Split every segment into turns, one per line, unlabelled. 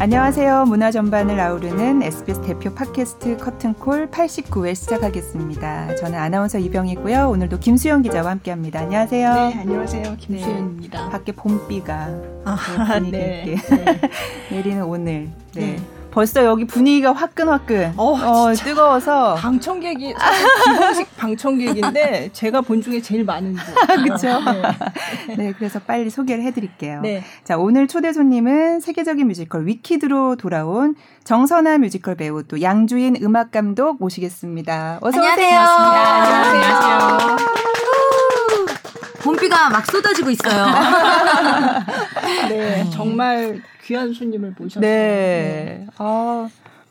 안녕하세요. 문화 전반을 아우르는 SBS 대표 팟캐스트 커튼콜 89회 시작하겠습니다. 저는 아나운서 이병이고요. 오늘도 김수영 기자와 함께합니다. 안녕하세요.
네, 안녕하세요. 김수영입니다.
네, 밖에 봄비가
아,
네, 있게 네. 내리는 오늘. 네. 네. 벌써 여기 분위기가 화끈화끈. 어, 어 뜨거워서
방청객이 기본식 방청객인데 제가 본 중에 제일 많은 분.
그렇죠. 네. 네. 그래서 빨리 소개를 해드릴게요. 네. 자, 오늘 초대 손님은 세계적인 뮤지컬 위키드로 돌아온 정선아 뮤지컬 배우 또 양주인 음악 감독 모시겠습니다. 어서
안녕하세요.
오세요.
안녕하세요. 안녕하세요. 봄비가 막 쏟아지고 있어요.
네, 정말 귀한 손님을 모셨어요.
네. 네. 아,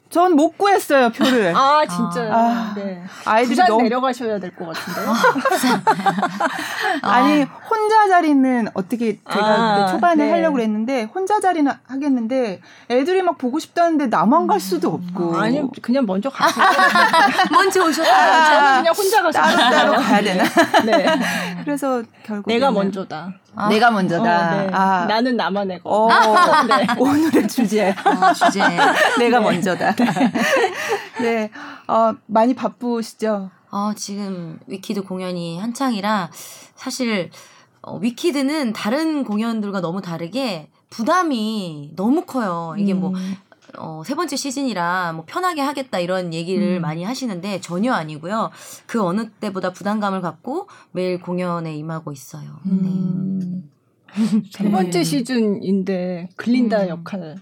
전 못 구했어요 표를.
아 진짜요. 아, 네. 아이들이 부산 너무... 내려가셔야 될 것 같은데요.
아 니 혼자 자리는 어떻게 제가 아, 초반에 네. 하려고 그랬는데 혼자 자리는 하겠는데 애들이 막 보고 싶다는데 나만 갈 수도 없고.
아니 그냥 먼저 가세요.
먼저 오셨어요.
아, 저는 그냥 혼자 가서
따로 따로 가야 되나? 네. 그래서 결국
내가 먼저다.
아. 내가 먼저다. 어, 네.
아. 나는 나만의 거.
어, 네. 오늘의 주제.
어, 주제.
내가 먼저다. 네. 네. 어, 많이 바쁘시죠?
어, 지금 위키드 공연이 한창이라 사실 어, 위키드는 다른 공연들과 너무 다르게 부담이 너무 커요. 이게 뭐, 음. 어, 세 번째 시즌이라 뭐 편하게 하겠다 이런 얘기를 음. 많이 하시는데 전혀 아니고요. 그 어느 때보다 부담감을 갖고 매일 공연에 임하고 있어요. 음.
네. 세 번째 시즌인데 글린다 음. 역할로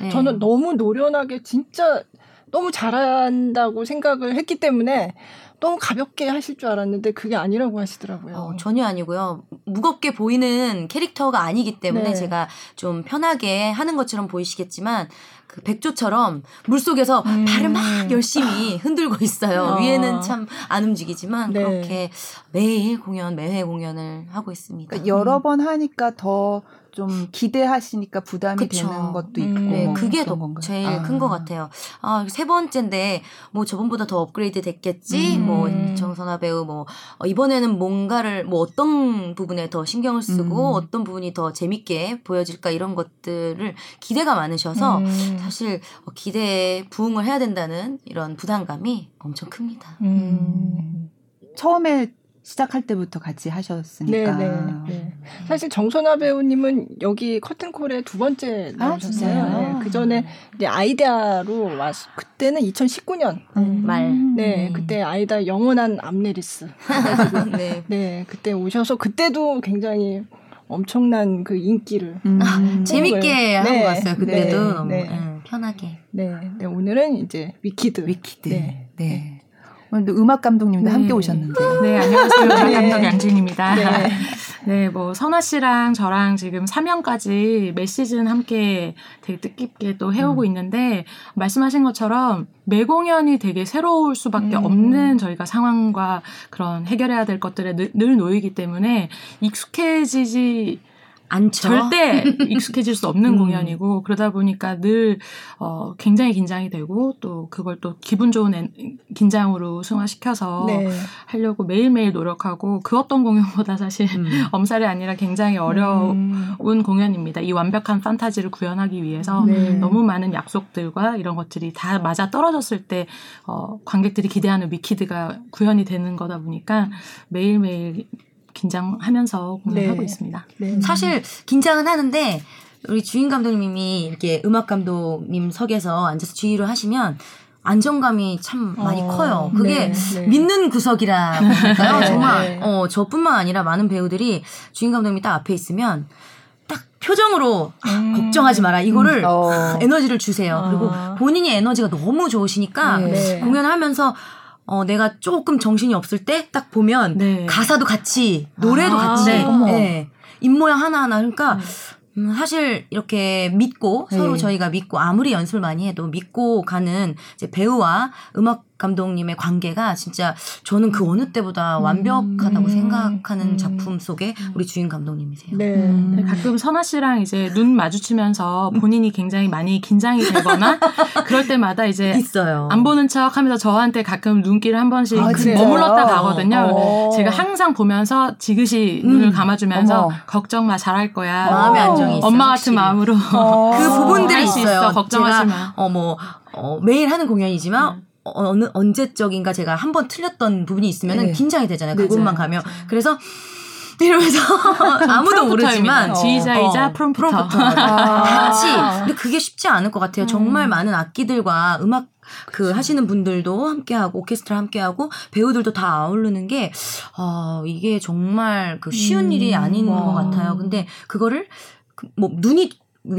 네. 저는 너무 노련하게 진짜 너무 잘한다고 생각을 했기 때문에 너무 가볍게 하실 줄 알았는데 그게 아니라고 하시더라고요.
어, 전혀 아니고요. 무겁게 보이는 캐릭터가 아니기 때문에 네. 제가 좀 편하게 하는 것처럼 보이시겠지만 그 백조처럼 물 속에서 음. 발을 막 열심히 흔들고 있어요. 어. 위에는 참 안 움직이지만 네. 그렇게 매일 공연, 매회 공연을 하고 있습니다.
그러니까 여러 번 하니까 더 좀 기대하시니까 부담이 그쵸. 되는 것도 있고 음,
네, 뭐 그게 더 건가요? 제일 아. 큰것 같아요. 아 세 번째인데 뭐 저번보다 더 업그레이드 됐겠지. 뭐 음. 뭐 정선아 배우 뭐 어, 이번에는 뭔가를 뭐 어떤 부분에 더 신경을 쓰고 음. 어떤 부분이 더 재밌게 보여질까 이런 것들을 기대가 많으셔서 음. 사실 어, 기대에 부응을 해야 된다는 이런 부담감이 엄청 큽니다.
음. 처음에 시작할 때부터 같이 하셨으니까. 네, 네, 네.
사실 정선아 배우님은 여기 커튼콜에 두 번째 아, 나오셨어요. 아, 네, 그 전에 이제 아이디아로 왔. 그때는 2019년
음. 말.
네, 그때 아이다 영원한 암네리스. 네. 네, 그때 오셔서 그때도 굉장히 엄청난 그 인기를
음. 아, 재밌게 하고 네, 갔어요. 그때도 네, 네. 음, 편하게.
네, 네 오늘은 이제 위키드.
위키드. 네. 네. 오늘도 음악 감독님도 네. 함께 오셨는데.
네, 안녕하세요. 음악 네. 감독 양진입니다. 네. 네, 뭐 선아 씨랑 저랑 지금 3년까지 매 시즌 함께 되게 뜻깊게 또 해오고 음. 있는데 말씀하신 것처럼 매 공연이 되게 새로울 수밖에 음. 없는 저희가 상황과 그런 해결해야 될 것들에 늘, 늘 놓이기 때문에 익숙해지지 않죠. 절대 익숙해질 수 없는 음. 공연이고 그러다 보니까 늘 어, 굉장히 긴장이 되고 또 그걸 또 기분 좋은 엔, 긴장으로 승화시켜서 네. 하려고 매일매일 노력하고 그 어떤 공연보다 사실 음. 엄살이 아니라 굉장히 어려운 음. 공연입니다. 이 완벽한 판타지를 구현하기 위해서 네. 너무 많은 약속들과 이런 것들이 다 맞아 떨어졌을 때 어, 관객들이 기대하는 위키드가 구현이 되는 거다 보니까 매일매일 긴장하면서 공연하고 네. 있습니다.
네. 사실 긴장은 하는데 우리 주인 감독님이 이렇게 음악 감독님 석에서 앉아서 주의를 하시면 안정감이 참 많이 어, 커요. 그게 네, 네. 믿는 구석이라고 할까요? 네. 정말 어 저뿐만 아니라 많은 배우들이 주인 감독님이 딱 앞에 있으면 딱 표정으로 음. 걱정하지 마라 이거를 음. 어. 에너지를 주세요. 어. 그리고 본인이 에너지가 너무 좋으시니까 네. 공연하면서 어, 내가 조금 정신이 없을 때 딱 보면 네. 가사도 같이 노래도 아, 같이 네. 네. 입모양 하나하나 그러니까 음. 음, 사실 이렇게 믿고 네. 서로 저희가 믿고 아무리 연습을 많이 해도 믿고 가는 이제 배우와 음악 감독님의 관계가 진짜 저는 그 어느 때보다 완벽하다고 음. 생각하는 음. 작품 속에 우리 주인 감독님이세요. 네.
음. 네. 가끔 선아 씨랑 이제 눈 마주치면서 본인이 굉장히 많이 긴장이 되거나 그럴 때마다 이제
있어요.
안 보는 척 하면서 저한테 가끔 눈길을 한 번씩 아, 머물렀다 가거든요. 어. 제가 항상 보면서 지그시 음. 눈을 감아주면서 어머. 걱정 마 잘할 거야.
마음의 안정이 있어.
엄마 같은 마음으로
어. 그 부분들이 있어요. 걱정하지 마. 어뭐 어, 매일 하는 공연이지만 음. 어느 언제적인가 제가 한 번 틀렸던 부분이 있으면 네. 긴장이 되잖아요. 그곳만 가면. 맞아요. 그래서 이러면서 아무도 모르지만
지휘자이자 어, 프롬프터. 아.
같이 근데 그게 쉽지 않을 것 같아요. 음. 정말 많은 악기들과 음악 그 하시는 분들도 함께하고 오케스트라 함께하고 배우들도 다 아우르는 게 어, 이게 정말 그 쉬운 음. 일이 아닌 와. 것 같아요. 근데 그거를 그 뭐 눈이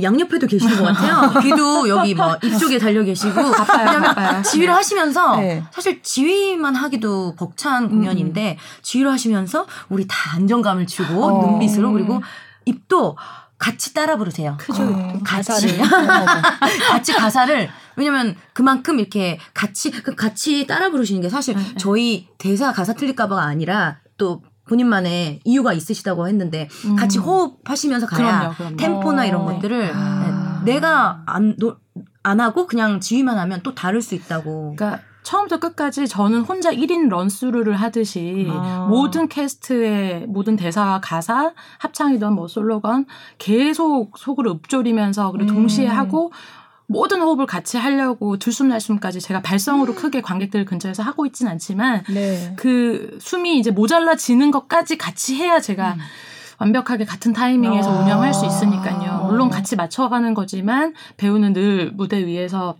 양옆에도 계시는 것 같아요. 귀도 여기 뭐 이쪽에 달려 계시고 왜냐면 지휘를 하시면서 네. 사실 지휘만 하기도 벅찬 음. 공연인데 음. 지휘를 하시면서 우리 다 안정감을 주고 어. 눈빛으로 그리고 입도 같이 따라 부르세요.
그죠. 어,
같이 같이 가사를 왜냐면 그만큼 이렇게 같이 그 같이 따라 부르시는 게 사실 네. 저희 대사 가사 틀릴까봐가 아니라 또 본인만의 이유가 있으시다고 했는데 음. 같이 호흡하시면서 가야 그럼요, 그럼요. 템포나 이런 어. 것들을 아. 내가 안, 안 하고 그냥 지휘만 하면 또 다를 수 있다고.
그러니까 처음부터 끝까지 저는 혼자 1인 런스루를 하듯이 아. 모든 캐스트의 모든 대사와 가사, 합창이든 뭐 솔로건 계속 속으로 읊조리면서 그리고 음. 동시에 하고 모든 호흡을 같이 하려고 들숨날숨까지 제가 발성으로 음. 크게 관객들 근처에서 하고 있진 않지만 네. 그 숨이 이제 모자라지는 것까지 같이 해야 제가 음. 완벽하게 같은 타이밍에서 아~ 운영할 수 있으니까요. 물론 같이 맞춰가는 거지만 배우는 늘 무대 위에서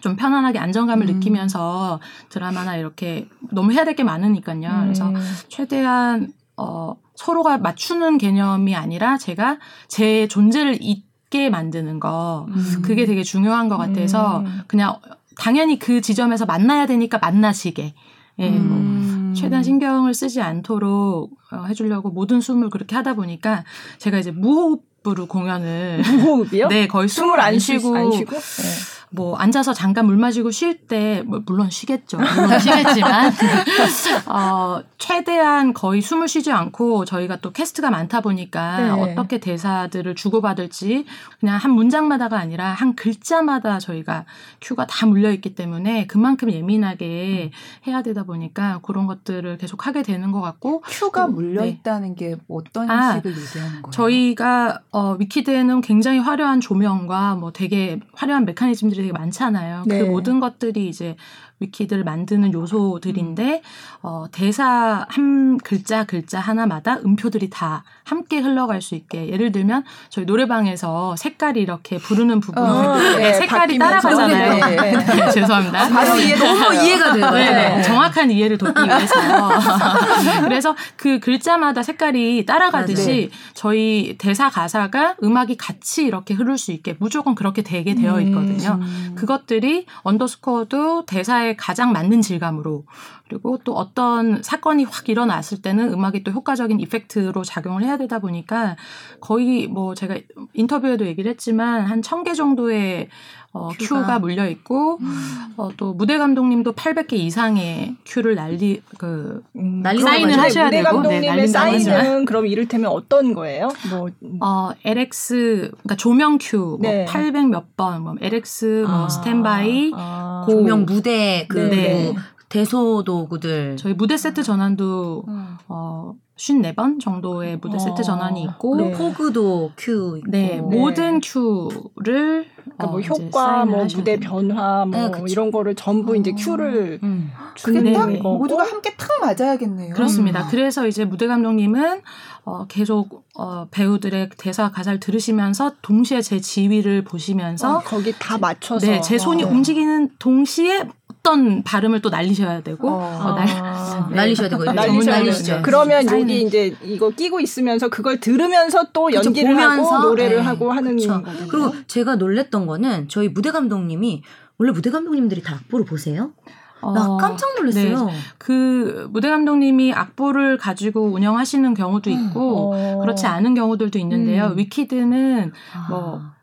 좀 편안하게 안정감을 음. 느끼면서 드라마나 이렇게 너무 해야 될 게 많으니까요. 음. 그래서 최대한 어 서로가 맞추는 개념이 아니라 제가 제 존재를 잊 있게 만드는 거 음. 그게 되게 중요한 것 같아서 음. 그냥 당연히 그 지점에서 만나야 되니까 만나시게 예, 뭐 음. 최대한 신경을 쓰지 않도록 어, 해주려고 모든 숨을 그렇게 하다 보니까 제가 이제 무호흡으로 공연을
무호흡이요?
네 거의 숨을 안 쉬고, 안 쉬고? 네. 뭐 앉아서 잠깐 물 마시고 쉴때뭐 물론 쉬겠죠. 물론 쉬겠지만 어 최대한 거의 숨을 쉬지 않고 저희가 또 캐스트가 많다 보니까 네. 어떻게 대사들을 주고받을지 그냥 한 문장마다가 아니라 한 글자마다 저희가 큐가 다 물려 있기 때문에 그만큼 예민하게 해야 되다 보니까 그런 것들을 계속 하게 되는 것 같고
큐가 또, 물려 네. 있다는 게 어떤 아, 식을 얘기하는 거예요?
저희가 어 위키드에는 굉장히 화려한 조명과 뭐 되게 화려한 메커니즘들이 되게 많잖아요. 그 네. 그 모든 것들이 이제 위키드를 만드는 요소들인데 음. 어, 대사 한 글자 글자 하나마다 음표들이 다 함께 흘러갈 수 있게 예를 들면 저희 노래방에서 색깔이 이렇게 부르는 부분 어, 네, 네, 색깔이 따라가잖아요. 네, 네. 네, 죄송합니다.
바로 이해 너무 이해가 돼요.
네, 정확한 이해를 돕기 위해서 그래서 그 글자마다 색깔이 따라가듯이 저희 대사 가사가 음악이 같이 이렇게 흐를 수 있게 무조건 그렇게 되게 되어 음. 있거든요. 음. 그것들이 언더스코어도 대사의 음악에 가장 맞는 질감으로 그리고 또 어떤 사건이 확 일어났을 때는 음악이 또 효과적인 이펙트로 작용을 해야 되다 보니까 거의 뭐 제가 인터뷰에도 얘기를 했지만 한 천 개 정도의 어, 큐가, 큐가 물려 있고 음. 어, 또 무대 감독님도 800개 이상의 큐를 날리 그 음, 사인을 하셔야
무대
되고
감독님의 네, 사인은 그럼 이를테면 어떤 거예요? 뭐
어, LX 그러니까 조명 큐 네. 뭐800 몇 번, 뭐 LX 뭐 아, 스탠바이 아,
고 조명 무대 그 네. 뭐 대소 도구들
저희 무대 세트 전환도 음. 어 54번 정도의 무대 어. 세트 전환이 있고
네. fog도 큐 있고
네, 네. 모든 큐를
그러니까 뭐 어, 효과 뭐 무대 변화 뭐 네, 이런 거를 전부 어. 이제 큐를 음.
주는 거 모두가 함께 탁 맞아야겠네요.
그렇습니다. 음. 그래서 이제 무대 감독님은 어, 계속 어, 배우들의 대사 가사를 들으시면서 동시에 제 지휘를 보시면서
어, 거기 다 맞춰서
네, 제 손이 어. 움직이는 동시에 어떤 발음을 또 날리셔야 되고 어.
어, 날, 네. 날리셔야 되고
날리셔야 날리시죠. 그러면 사인은. 여기 이제 이거 끼고 있으면서 그걸 들으면서 또 연기를 보면서, 하고 노래를 네. 하고 하는 거죠.
그리고 제가 놀랬던 거는 저희 무대 감독님이 원래 무대 감독님들이 다 악보를 보세요? 나 어, 깜짝 놀랐어요. 네.
그 무대 감독님이 악보를 가지고 운영하시는 경우도 있고 어. 그렇지 않은 경우들도 있는데요. 음. 위키드는 뭐 아.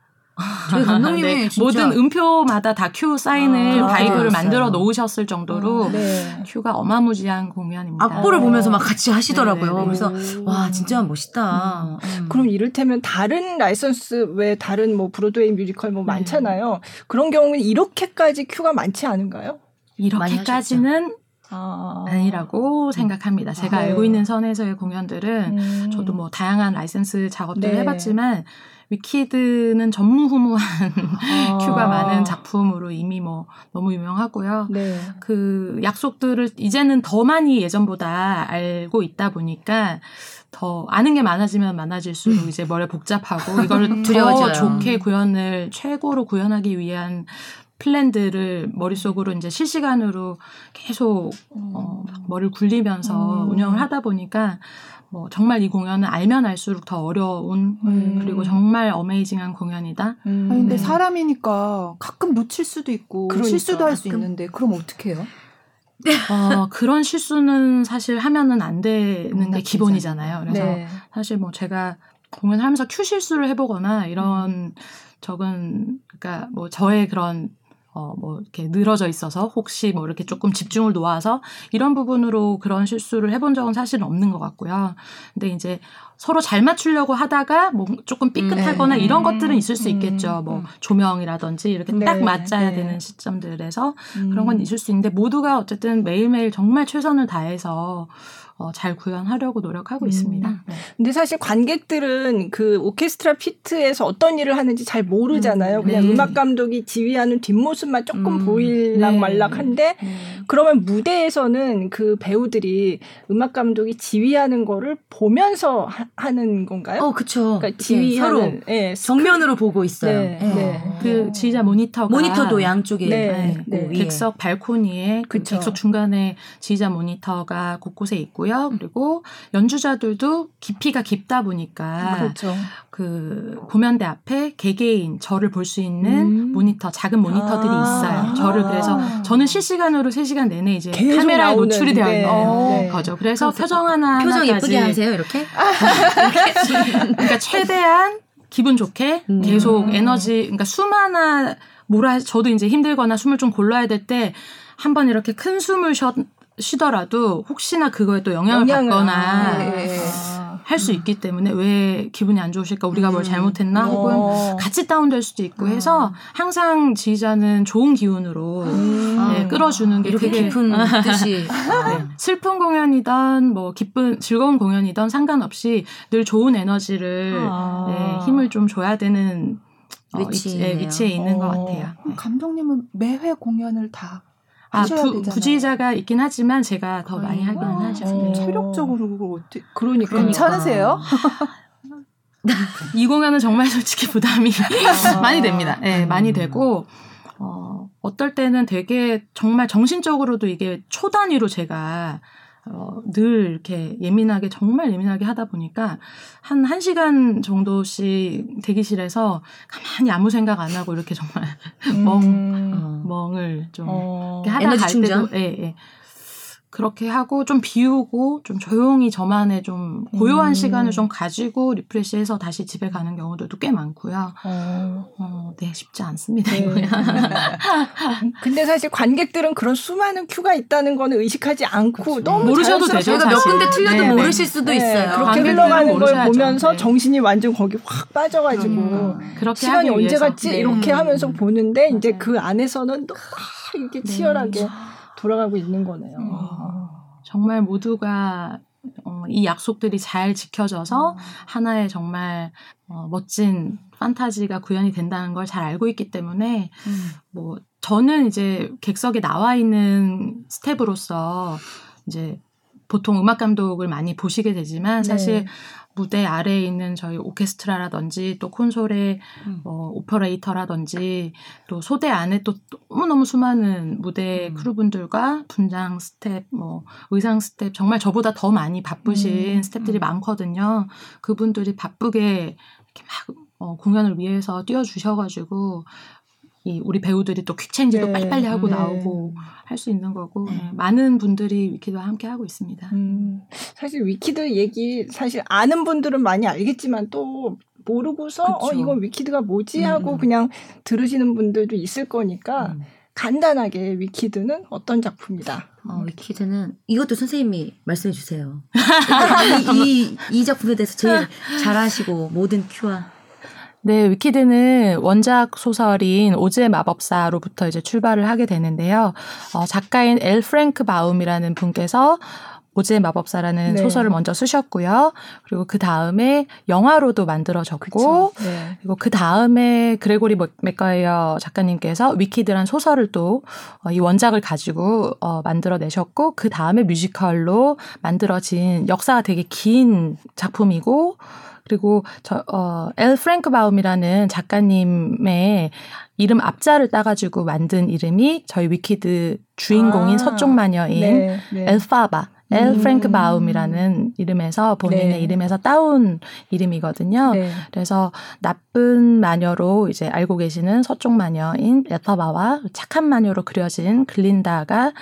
저희 감독님이 네,
모든 음표마다 다 큐 사인을 아, 바이블을 만들어 놓으셨을 정도로 아, 네. 큐가 어마무지한 공연입니다.
악보를 보면서 막 같이 하시더라고요. 네네네. 그래서 와 진짜 멋있다. 음.
음. 그럼 이를테면 다른 라이선스 왜 다른 뭐 브로드웨이 뮤지컬 뭐 네. 많잖아요. 그런 경우는 이렇게까지 큐가 많지 않은가요?
이렇게까지는 아. 아니라고 생각합니다. 제가 아, 네. 알고 있는 선에서의 공연들은 음. 저도 뭐 다양한 라이센스 작업들을 네. 해봤지만 위키드는 전무후무한 아. 큐가 많은 작품으로 이미 뭐 너무 유명하고요. 네. 그 약속들을 이제는 더 많이 예전보다 알고 있다 보니까 더 아는 게 많아지면 많아질수록 음. 이제 머리 복잡하고 이걸 더 좋게 구현을 최고로 구현하기 위한 플랜들을 머릿속으로 이제 실시간으로 계속 어, 머리를 굴리면서 음. 운영을 하다 보니까 뭐 정말 이 공연은 알면 알수록 더 어려운 음. 그리고 정말 어메이징한 공연이다.
음. 아니, 근데 네. 사람이니까 가끔 묻힐 수도 있고 그러니까. 실수도 할 수 있는데 그럼 어떻게 해요?
어, 그런 실수는 사실 하면은 안 되는 게 기본이잖아요. 그래서 네. 사실 뭐 제가 공연을 하면서 큐 실수를 해보거나 이런 음. 적은 그러니까 뭐 저의 그런 어, 뭐, 이렇게 늘어져 있어서 혹시 뭐 이렇게 조금 집중을 놓아서 이런 부분으로 그런 실수를 해본 적은 사실은 없는 것 같고요. 근데 이제 서로 잘 맞추려고 하다가 뭐 조금 삐끗하거나 네. 이런 것들은 있을 수 음. 있겠죠. 뭐 음. 조명이라든지 이렇게 네. 딱 맞아야 네. 되는 시점들에서 음. 그런 건 있을 수 있는데 모두가 어쨌든 매일매일 정말 최선을 다해서 어, 잘 구현하려고 노력하고 음. 있습니다. 네.
근데 사실 관객들은 그 오케스트라 피트에서 어떤 일을 하는지 잘 모르잖아요. 음, 그냥 네. 음악 감독이 지휘하는 뒷모습만 조금 음, 보일락 말락한데 네. 그러면 무대에서는 그 배우들이 음악 감독이 지휘하는 거를 보면서 하, 는 건가요?
어, 그렇죠.
그러니까 지휘하는
예, 정면으로 보고 있어요.
네, 네.
어. 그 지휘자 모니터가
모니터도 양쪽에 네,
네. 객석 발코니에 그 객석 중간에 지휘자 모니터가 곳곳에 있고 있고요. 그리고 연주자들도 깊이가 깊다 보니까 그렇죠. 그 고면대 앞에 개개인 저를 볼 수 있는 음. 모니터 작은 모니터들이 아. 있어요. 저를 그래서 저는 실시간으로 3시간 내내 이제 카메라에 노출이 되어 있는 네. 거죠. 그래서. 표정 하나
표정 예쁘게 하세요 이렇게.
그러니까 최대한 기분 좋게 음. 계속 에너지 그러니까 숨 하나 몰아 저도 이제 힘들거나 숨을 좀 골라야 될 때 한번 이렇게 큰 숨을 쉬, 쉬더라도 혹시나 그거에 또 영향을, 영향을 받거나 아, 네. 할 수 있기 때문에 왜 기분이 안 좋으실까 우리가 뭘 음. 잘못했나 혹은 어. 같이 다운될 수도 있고 해서 음. 항상 지휘자는 좋은 기운으로 음. 네, 끌어주는 게
되게 깊은 뜻이
네. 슬픈 공연이던 뭐 기쁜 즐거운 공연이던 상관없이 늘 좋은 에너지를 아. 네, 힘을 좀 줘야 되는 어, 위치, 네, 위치에 있는 어. 것 같아요.
감독님은 매회 공연을 다
아, 부, 부지자가 있긴 하지만 제가 더 많이 하기는 하죠. 네.
체력적으로 그걸 어떻게 그러니까 괜찮으세요?
이 공연은 정말 솔직히 부담이 아. 많이 됩니다. 네, 음. 많이 되고 어, 어떨 때는 되게 정말 정신적으로도 이게 초 단위로 제가 어, 늘 이렇게 예민하게 정말 예민하게 하다 보니까 한 1시간 정도씩 대기실에서 가만히 아무 생각 안 하고 이렇게 정말 멍 음. 멍을 좀 어. 하다 갈 때도 예, 예. 그렇게 하고 좀 비우고 좀 조용히 저만의 좀 고요한 음. 시간을 좀 가지고 리프레시해서 다시 집에 가는 경우들도 꽤 많고요. 어, 어 네 쉽지 않습니다. 네.
근데 사실 관객들은 그런 수많은 큐가 있다는 거는 의식하지 않고 그렇죠. 너무
모르셔도 되죠.
몇 군데 틀려도 네, 네. 모르실 수도 네. 있어요.
그렇게 흘러가는 걸 보면서 네. 정신이 완전 거기 확 빠져가지고
음. 그렇게
시간이 언제 갔지 이렇게 하면서 보는데 이제 그 안에서는 또 이렇게 치열하게. 돌아가고 있는 거네요. 음.
정말 모두가 어, 이 약속들이 잘 지켜져서 음. 하나의 정말 어, 멋진 판타지가 구현이 된다는 걸 잘 알고 있기 때문에 음. 뭐 저는 이제 객석에 나와 있는 스텝으로서 이제 보통 음악 감독을 많이 보시게 되지만 사실 네. 무대 아래에 있는 저희 오케스트라라든지 또 콘솔의 음. 뭐 오퍼레이터라든지 또 소대 안에 또 너무너무 수많은 무대 음. crew분들과 분장 스텝, 뭐 의상 스텝 정말 저보다 더 많이 바쁘신 음. 스텝들이 음. 많거든요. 그분들이 바쁘게 이렇게 막 어, 공연을 위해서 뛰어주셔가지고 이 우리 배우들이 또 quick change도 네. 빨리빨리 하고 네. 나오고 할 수 있는 거고 네. 많은 분들이 위키드와 함께 하고 있습니다. 음,
사실 위키드 얘기 사실 아는 분들은 많이 알겠지만 또 모르고서 어 이건 위키드가 뭐지 하고 음. 그냥 들으시는 분들도 있을 거니까 음. 간단하게 위키드는 어떤 작품이다.
어, 위키드는 이것도 선생님이 말씀해 주세요. 이, 이, 이 작품에 대해서 제일 잘하시고 모든 큐와
네, 위키드는 원작 소설인 오즈의 마법사로부터 이제 출발을 하게 되는데요. 어, 작가인 엘 프랭크 바움이라는 분께서 오즈의 마법사라는 네. 소설을 먼저 쓰셨고요. 그리고 그 다음에 영화로도 만들어졌고, 네. 그리고 그 다음에 그레고리 맥가이어 작가님께서 위키드란 소설을 또이 어, 원작을 가지고 어, 만들어내셨고, 그 다음에 뮤지컬로 만들어진 역사가 되게 긴 작품이고, 그리고 저, 어, 엘 프랭크 바움이라는 작가님의 이름 앞자를 따가지고 만든 이름이 저희 위키드 주인공인 아, 서쪽 마녀인 네, 네. 엘파바. 엘 음. 프랭크 바움이라는 이름에서 본인의 네. 이름에서 따온 이름이거든요. 네. 그래서 나쁜 마녀로 이제 알고 계시는 서쪽 마녀인 엘파바와 착한 마녀로 그려진 글린다가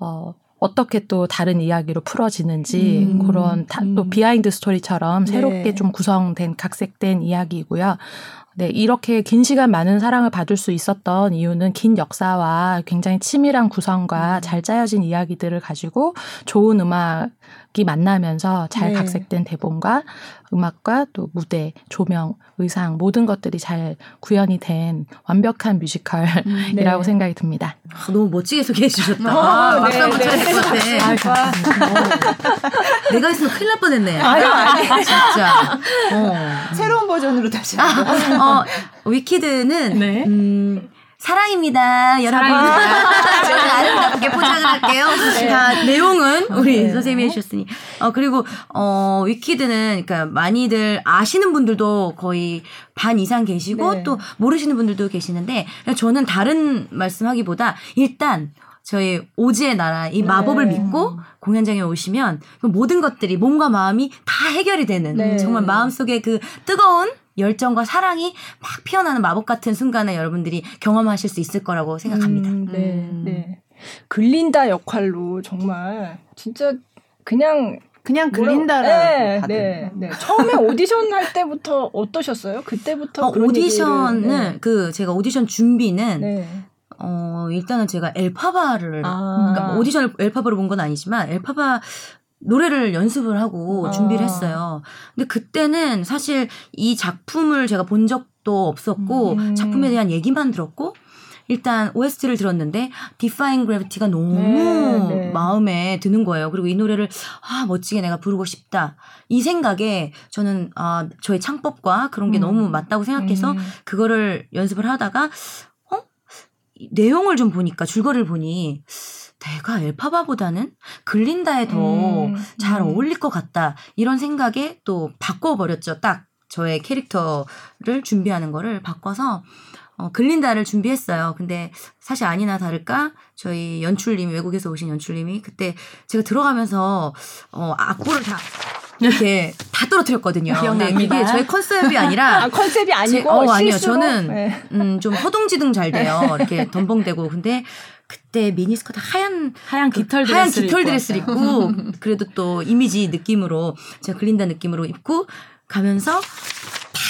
어 어떻게 또 다른 이야기로 풀어지는지 음, 그런 다, 또 음. behind story처럼 새롭게 네. 좀 구성된 각색된 이야기이고요. 네, 이렇게 긴 시간 많은 사랑을 받을 수 있었던 이유는 긴 역사와 굉장히 치밀한 구성과 음. 잘 짜여진 이야기들을 가지고 좋은 음악 이 만나면서 잘 네. 각색된 대본과 음악과 또 무대, 조명, 의상 모든 것들이 잘 구현이 된 완벽한 뮤지컬이라고 음, 네. 생각이 듭니다.
아, 너무 멋지게 소개해 주셨다. 아, 막상 네, 붙여야 될것 같아. 아, 어. 내가 있으면 큰일 날 뻔했네. 아니, 아니. 진짜.
어. 새로운 버전으로 다시. 아,
어, 위키드는 네. 음, 사랑입니다, 여러분. 제가 아름답게 포장을 할게요. 네. 다 내용은 우리 네. 선생님이 해주셨으니. 어 그리고 어 위키드는 그러니까 많이들 아시는 분들도 거의 반 이상 계시고 네. 또 모르시는 분들도 계시는데 저는 다른 말씀하기보다 일단 저희 오지의 나라 이 마법을 네. 믿고 공연장에 오시면 그 모든 것들이 몸과 마음이 다 해결이 되는 네. 정말 마음속에 그 뜨거운 열정과 사랑이 막 피어나는 마법 같은 순간에 여러분들이 경험하실 수 있을 거라고 생각합니다. 음, 네,
음. 네. 글린다 역할로 정말 진짜 그냥
그냥 글린다라 네, 네,
네. 처음에 오디션 할 때부터 어떠셨어요? 그때부터
어, 오디션은 네. 그 제가 오디션 준비는 네. 어 일단은 제가 엘파바를 아. 그러니까 오디션을 엘파바로 본 건 아니지만 엘파바 노래를 연습을 하고 아. 준비를 했어요. 근데 그때는 사실 이 작품을 제가 본 적도 없었고 음. 작품에 대한 얘기만 들었고 일단 OST를 들었는데 Defying Gravity가 너무 네, 네. 마음에 드는 거예요. 그리고 이 노래를 아 멋지게 내가 부르고 싶다 이 생각에 저는 아 저의 창법과 그런 게 음. 너무 맞다고 생각해서 음. 그거를 연습을 하다가 어 내용을 좀 보니까 줄거리를 보니 내가 엘파바보다는 글린다에 더잘 음, 음. 어울릴 것 같다. 이런 생각에 또 바꿔버렸죠. 딱 저의 캐릭터를 준비하는 거를 바꿔서 어, 글린다를 준비했어요. 근데 사실 아니나 다를까 저희 연출님이 외국에서 오신 연출님이 그때 제가 들어가면서 어, 악보를 다 이렇게 다 떨어뜨렸거든요.
근데 그게
저의 컨셉이 아니라
아, 컨셉이 아니고 제, 어,
아니요. 저는 네. 음, 좀 허둥지둥 잘 돼요. 이렇게 덤벙대고 근데 그때 미니스커트 하얀
하얀 그 깃털
그, 하얀 깃털 드레스를 입고 그래도 또 이미지 느낌으로 제가 글린다 느낌으로 입고 가면서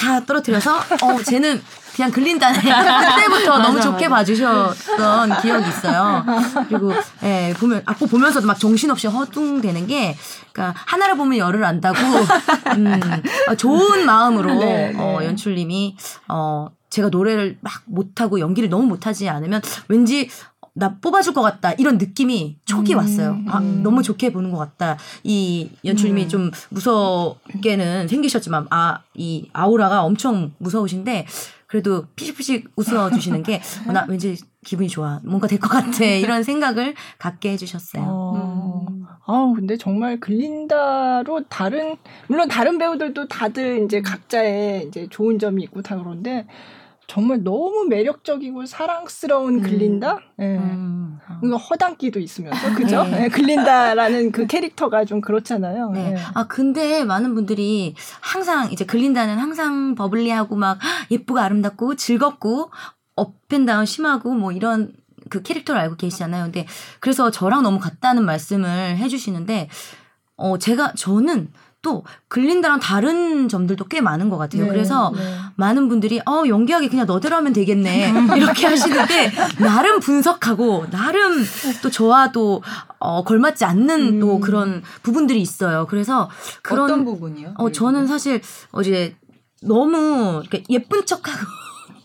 다 떨어뜨려서 어 쟤는 그냥 글린다네. 그때부터 너무 좋게 봐주셨던 기억이 있어요. 그리고 예 보면 악보 보면서도 막 정신없이 허둥대는 게 그러니까 하나를 보면 열을 안다고 음, 어, 좋은 마음으로 네, 네. 어, 연출님이 어 제가 노래를 막 못하고 연기를 너무 못하지 않으면 왠지 나 뽑아줄 것 같다 이런 느낌이 촉이 음, 왔어요. 아 음. 너무 좋게 보는 것 같다. 이 연출님이 음. 좀 무섭게는 생기셨지만 아 이 아우라가 엄청 무서우신데 그래도 피식피식 웃어주시는 게나 어, 왠지 기분이 좋아 뭔가 될 것 같아 이런 생각을 갖게 해주셨어요. 어.
음. 아 근데 정말 글린다로 다른 물론 다른 배우들도 다들 이제 각자의 이제 좋은 점이 있고 다 그런데 정말 너무 매력적이고 사랑스러운 음. 글린다. 예. 음. 음. 허당기도 있으면서 그죠? 네. 예, 글린다라는 그 캐릭터가 좀 그렇잖아요.
네. 예. 아 근데 많은 분들이 항상 이제 글린다는 항상 버블리하고 막 예쁘고 아름답고 즐겁고 업앤다운 심하고 뭐 이런 그 캐릭터를 알고 계시잖아요. 근데 그래서 저랑 너무 같다는 말씀을 해주시는데 어 제가 저는 또 글린다랑 다른 점들도 꽤 많은 것 같아요. 네, 그래서 네. 많은 분들이 어 연기하기 그냥 너대로 하면 되겠네 이렇게 하시는데 나름 분석하고 나름 또 저와 또 어, 걸맞지 않는 음. 또 그런 부분들이 있어요. 그래서 그런
어떤 부분이요?
어 저는 사실 어제 너무 예쁜 척하고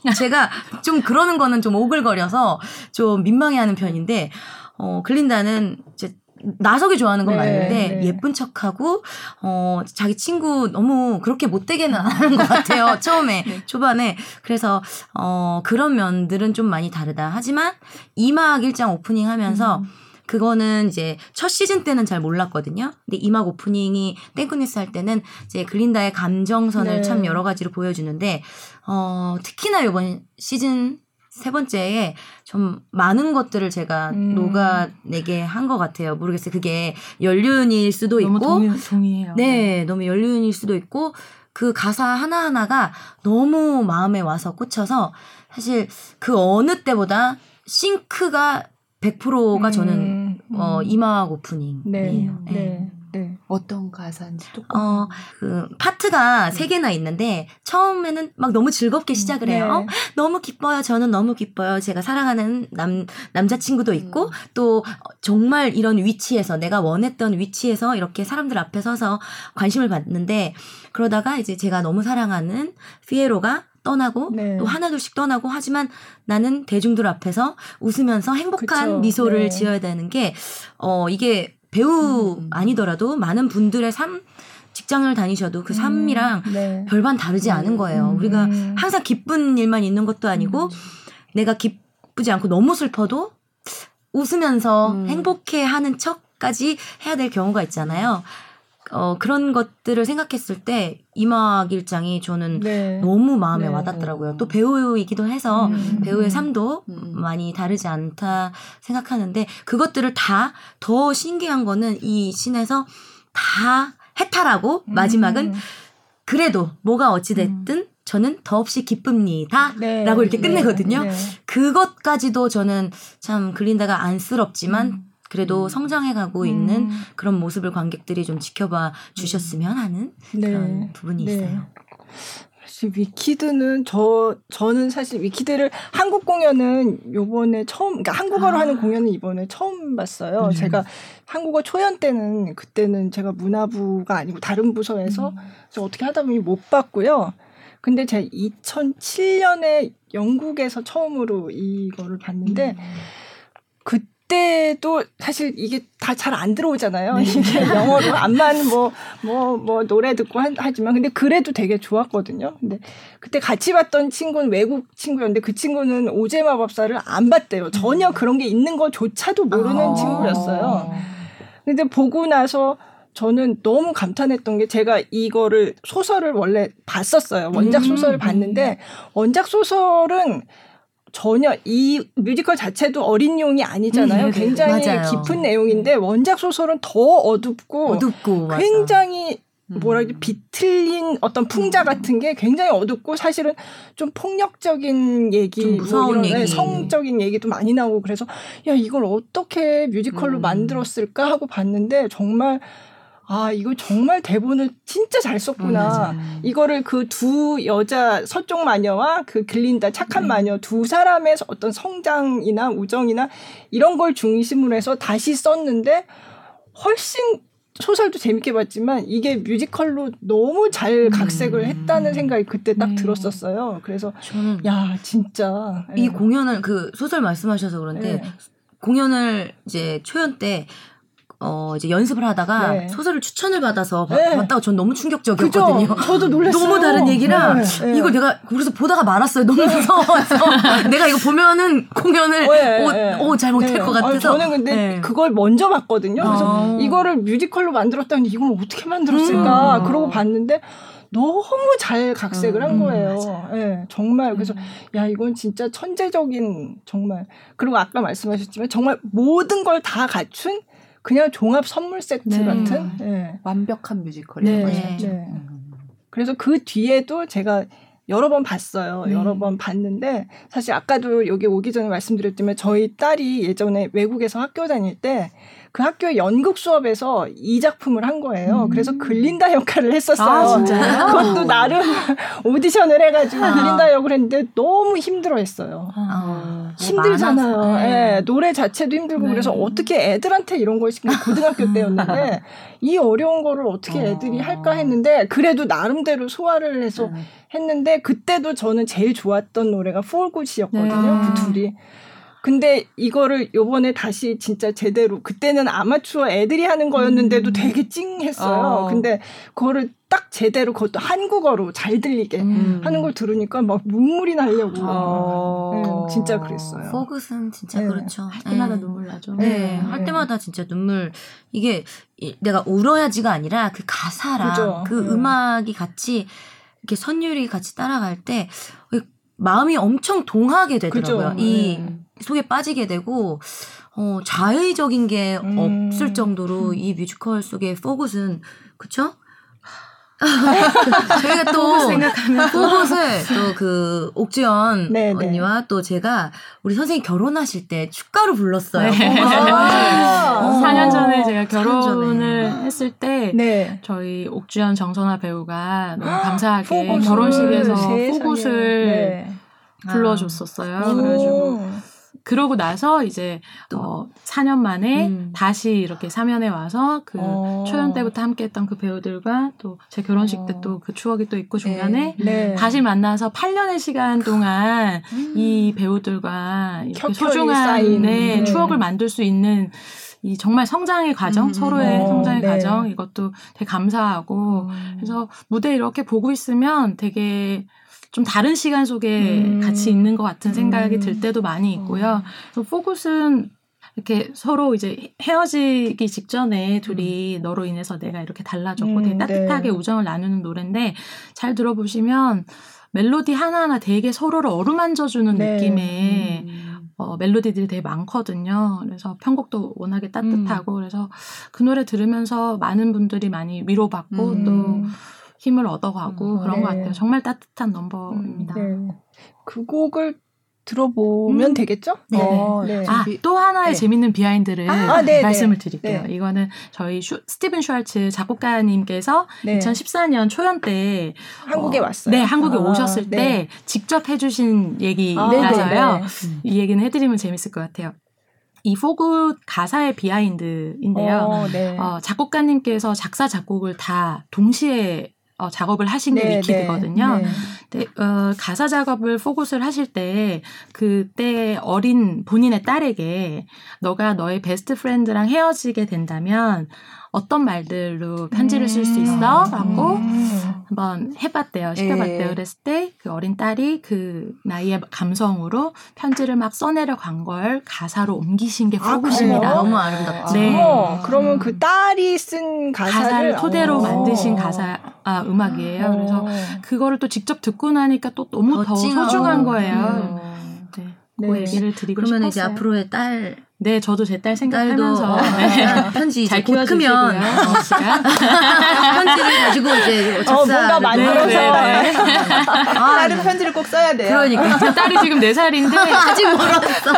제가 좀 그러는 거는 좀 오글거려서 좀 민망해하는 편인데 어 글린다는 이제 나석이 좋아하는 건 네, 맞는데 네. 예쁜 척하고 어 자기 친구 너무 그렇게 못되게는 안 하는 것 같아요 처음에 네. 초반에 그래서 어 그런 면들은 좀 많이 다르다 하지만 이막 일장 오프닝 하면서 음. 그거는 이제 첫 시즌 때는 잘 몰랐거든요. 근데 이막 오프닝이 Thank Goodness 할 때는 이제 글린다의 감정선을 네. 참 여러 가지로 보여주는데 어 특히나 이번 시즌 세 번째에 좀 많은 것들을 제가 음. 녹아내게 한 것 같아요. 모르겠어요. 그게 연륜일 수도 있고.
동의, 동의 해요.
네, 네, 너무 연륜일 수도 있고, 그 가사 하나하나가 너무 마음에 와서 꽂혀서, 사실 그 어느 때보다 싱크가 100%가 저는 음. 어, 이막 오프닝이에요. 네. 네. 네.
네. 어떤 가사인지 또.
어, 그 파트가 세 개나 있는데 처음에는 막 너무 즐겁게 시작을 해요. 네. 어, 너무 기뻐요. 저는 너무 기뻐요. 제가 사랑하는 남 남자친구도 있고 음. 또 정말 이런 위치에서 내가 원했던 위치에서 이렇게 사람들 앞에 서서 관심을 받는데 그러다가 이제 제가 너무 사랑하는 피에로가 떠나고 네. 또 하나둘씩 떠나고 하지만 나는 대중들 앞에서 웃으면서 행복한 그쵸. 미소를 네. 지어야 되는 게 어 이게 배우 음. 아니더라도 많은 분들의 삶 직장을 다니셔도 그 삶이랑 음, 네. 별반 다르지 음, 않은 거예요. 음, 우리가 항상 기쁜 일만 있는 것도 아니고 음. 내가 기쁘지 않고 너무 슬퍼도 웃으면서 음. 행복해 하는 척까지 해야 될 경우가 있잖아요. 어, 그런 것들을 생각했을 때 이막 일장이 저는 네. 너무 마음에 네. 와닿더라고요. 또 배우이기도 해서 음. 배우의 삶도 음. 많이 다르지 않다 생각하는데 그것들을 다 더 신기한 거는 이 신에서 다 해탈하고 음. 마지막은 그래도 뭐가 어찌됐든 음. 저는 더없이 기쁩니다. 네. 라고 이렇게 끝내거든요. 네. 네. 그것까지도 저는 참 글린다가 안쓰럽지만 음. 그래도 음. 성장해가고 음. 있는 그런 모습을 관객들이 좀 지켜봐 주셨으면 하는 네. 그런 부분이 네. 있어요.
사실 위키드는 저 저는 사실 위키드를 한국 공연은 요번에 처음 그러니까 한국어로 아. 하는 공연은 이번에 처음 봤어요. 음. 제가 한국어 초연 때는 그때는 제가 문화부가 아니고 다른 부서에서 음. 어떻게 하다 보니 못 봤고요. 근데 제가 2007년에 영국에서 처음으로 이거를 봤는데 음. 그 그때도 사실 이게 다 잘 안 들어오잖아요. 네. 이게 영어로 안만 뭐, 뭐, 뭐, 노래 듣고 하, 하지만. 근데 그래도 되게 좋았거든요. 근데 그때 같이 봤던 친구는 외국 친구였는데 그 친구는 오제 마 법사를 안 봤대요. 전혀 음. 그런 게 있는 것조차도 모르는 아~ 친구였어요. 근데 보고 나서 저는 너무 감탄했던 게 제가 이거를 소설을 원래 봤었어요. 원작 소설을 음. 봤는데 원작 소설은 전혀 이 뮤지컬 자체도 어린 용이 아니잖아요. 음, 굉장히 맞아요. 깊은 내용인데 원작 소설은 더 어둡고, 어둡고 굉장히 뭐라 그러지 음. 비틀린 어떤 풍자 음. 같은 게 굉장히 어둡고 사실은 좀 폭력적인 얘기, 좀
무서운 뭐 얘기.
성적인 얘기도 많이 나오고 그래서 야 이걸 어떻게 뮤지컬로 음. 만들었을까 하고 봤는데 정말 아, 이거 정말 대본을 진짜 잘 썼구나. 음, 이거를 그 두 여자 서쪽 마녀와 그 글린다 착한 음. 마녀 두 사람의 어떤 성장이나 우정이나 이런 걸 중심으로 해서 다시 썼는데 훨씬 소설도 재밌게 봤지만 이게 뮤지컬로 너무 잘 음. 각색을 했다는 생각이 그때 딱 네. 들었었어요. 그래서 야 진짜
이 네. 공연을 그 소설 말씀하셔서 그런데 네. 공연을 이제 초연 때 어, 이제 연습을 하다가 네. 소설을 추천을 받아서 네. 봤다가 전 너무 충격적이었거든요.
그죠? 저도 놀랐어요.
너무 다른 얘기라 네. 네. 이걸 내가 그래서 보다가 말았어요. 너무 무서워서 내가 이거 보면은 공연을 네. 오, 오, 잘 못할 네. 것 같아서. 아니,
저는 근데 그걸 먼저 봤거든요. 그래서 아. 이거를 뮤지컬로 만들었다니 이걸 어떻게 만들었을까? 음. 그러고 봤는데 너무 잘 각색을 음, 한 거예요. 예, 네, 정말 그래서 음. 야 이건 진짜 천재적인 정말 그리고 아까 말씀하셨지만 정말 모든 걸 다 갖춘 그냥 종합 선물 세트 네. 같은 네.
완벽한 뮤지컬이라고 네. 하셨죠. 네.
그래서 그 뒤에도 제가 여러 번 봤어요. 네. 여러 번 봤는데 사실 아까도 여기 오기 전에 말씀드렸지만 저희 딸이 예전에 외국에서 학교 다닐 때 그 학교의 연극 수업에서 이 작품을 한 거예요. 음. 그래서 글린다 역할을 했었어요. 아, 그것도 나름 오디션을 해가지고 아. 글린다 역을 했는데 너무 힘들어했어요. 아. 힘들잖아요. 네. 네. 노래 자체도 힘들고 네. 그래서 어떻게 애들한테 이런 걸 시키는 고등학교 때였는데 이 어려운 거를 어떻게 애들이 할까 했는데 그래도 나름대로 소화를 해서 네. 했는데 그때도 저는 제일 좋았던 노래가 폴굿이었거든요. 네. 그 둘이. 근데 이거를 요번에 다시 진짜 제대로 그때는 아마추어 애들이 하는 거였는데도 음. 되게 찡했어요. 어. 근데 그거를 딱 제대로 그것도 한국어로 잘 들리게 음. 하는 걸 들으니까 막 눈물이 나려고 어. 네, 진짜 그랬어요.
For Good은 진짜 네. 그렇죠.
할 때마다 네. 눈물 나죠.
네. 네. 할 때마다 진짜 눈물 이게 내가 울어야지가 아니라 그 가사랑 그죠. 그 네. 음악이 같이 이렇게 선율이 같이 따라갈 때 마음이 엄청 동하게 되더라고요. 그죠. 이 네. 속에 빠지게 되고 어 자의적인 게 음. 없을 정도로 음. 이 뮤지컬 속의 For Good은 그쵸? 저희가 또 포굿을 또 그 옥지연 네, 네, 언니와 또 제가 우리 선생님 결혼하실 때 축가로 불렀어요. 네.
아~ 4년 전에 제가 결혼을 전에. 했을 때 네. 저희 옥주연 정선아 배우가 너무 감사하게 결혼식에서 포굿을 네. 불러줬었어요. 아. 그래가지고 그러고 나서 이제 어 4년 만에 음. 다시 이렇게 사면에 와서 그 어. 초연 때부터 함께했던 그 배우들과 또 제 결혼식 어. 때또 그 추억이 또 있고 중간에 네. 네. 다시 만나서 8년의 시간 동안 음. 이 배우들과 이렇게 소중한 네, 네, 추억을 만들 수 있는 이 정말 성장의 과정, 음. 서로의 어, 성장의 네. 과정 이것도 되게 감사하고 음. 그래서 무대 이렇게 보고 있으면 되게 좀 다른 시간 속에 음. 같이 있는 것 같은 생각이 음. 들 때도 많이 있고요. 그래서 포굿은 이렇게 서로 이제 헤어지기 직전에 둘이 음. 너로 인해서 내가 이렇게 달라졌고 음, 되게 따뜻하게 네. 우정을 나누는 노래인데 잘 들어보시면 멜로디 하나하나 되게 서로를 어루만져주는 네. 느낌의 음. 어, 멜로디들이 되게 많거든요. 그래서 편곡도 워낙에 따뜻하고 음. 그래서 그 노래 들으면서 많은 분들이 많이 위로받고 또 힘을 얻어가고 음, 그런 네. 것 같아요. 정말 따뜻한 넘버입니다. 음, 네.
그 곡을 들어보면 음. 되겠죠? 네. 어,
네. 아, 또 하나의 네. 재밌는 behind를 아, 네, 네. 말씀을 드릴게요. 네. 이거는 저희 슈, 스티븐 슈왈츠 작곡가님께서 2014년 초연 때
한국에
어,
왔어요.
네, 한국에 아, 오셨을 때 직접 해주신 얘기라서요. 아, 이 얘기는 해드리면 재밌을 것 같아요. 이 For Good 가사의 behind인데요. 어, 네. 어, 작곡가님께서 작사 작곡을 다 동시에 어, 작업을 하신 게 네, 위키드거든요. 네, 네. 어, 가사 작업을 For Good을 하실 때 그때 어린 본인의 딸에게 너가 너의 best friend랑 헤어지게 된다면 어떤 말들로 편지를 쓸 수 있어? 라고 음. 한번 해봤대요. 시켜봤대요. 예. 그랬을 때 그 어린 딸이 그 나이의 감성으로 편지를 막 써내려 간 걸 가사로 옮기신 게 For Good입니다.
아, 너무 아름답죠.
네. 어, 그러면 그 딸이 쓴 가사를,
가사를 토대로 오. 어. 만드신 가사 아, 음악이에요. 오. 그래서 어. 그거를 또 직접 듣고 나니까 또 너무 더 소중한 거예요. 음. 네. 그 네. 얘기를 드리고
그러면
싶었어요. 이제
앞으로의 딸
네, 저도 제 딸 생각하면서 어, 네.
편지 잘 크면 편지를 가지고 이제
작사 어, 뭔가 만들어서 네, 네, 네. 아, 딸은 편지를 꼭 써야 돼요.
그러니까 제 딸이 지금 4 살인데
아직 멀었어.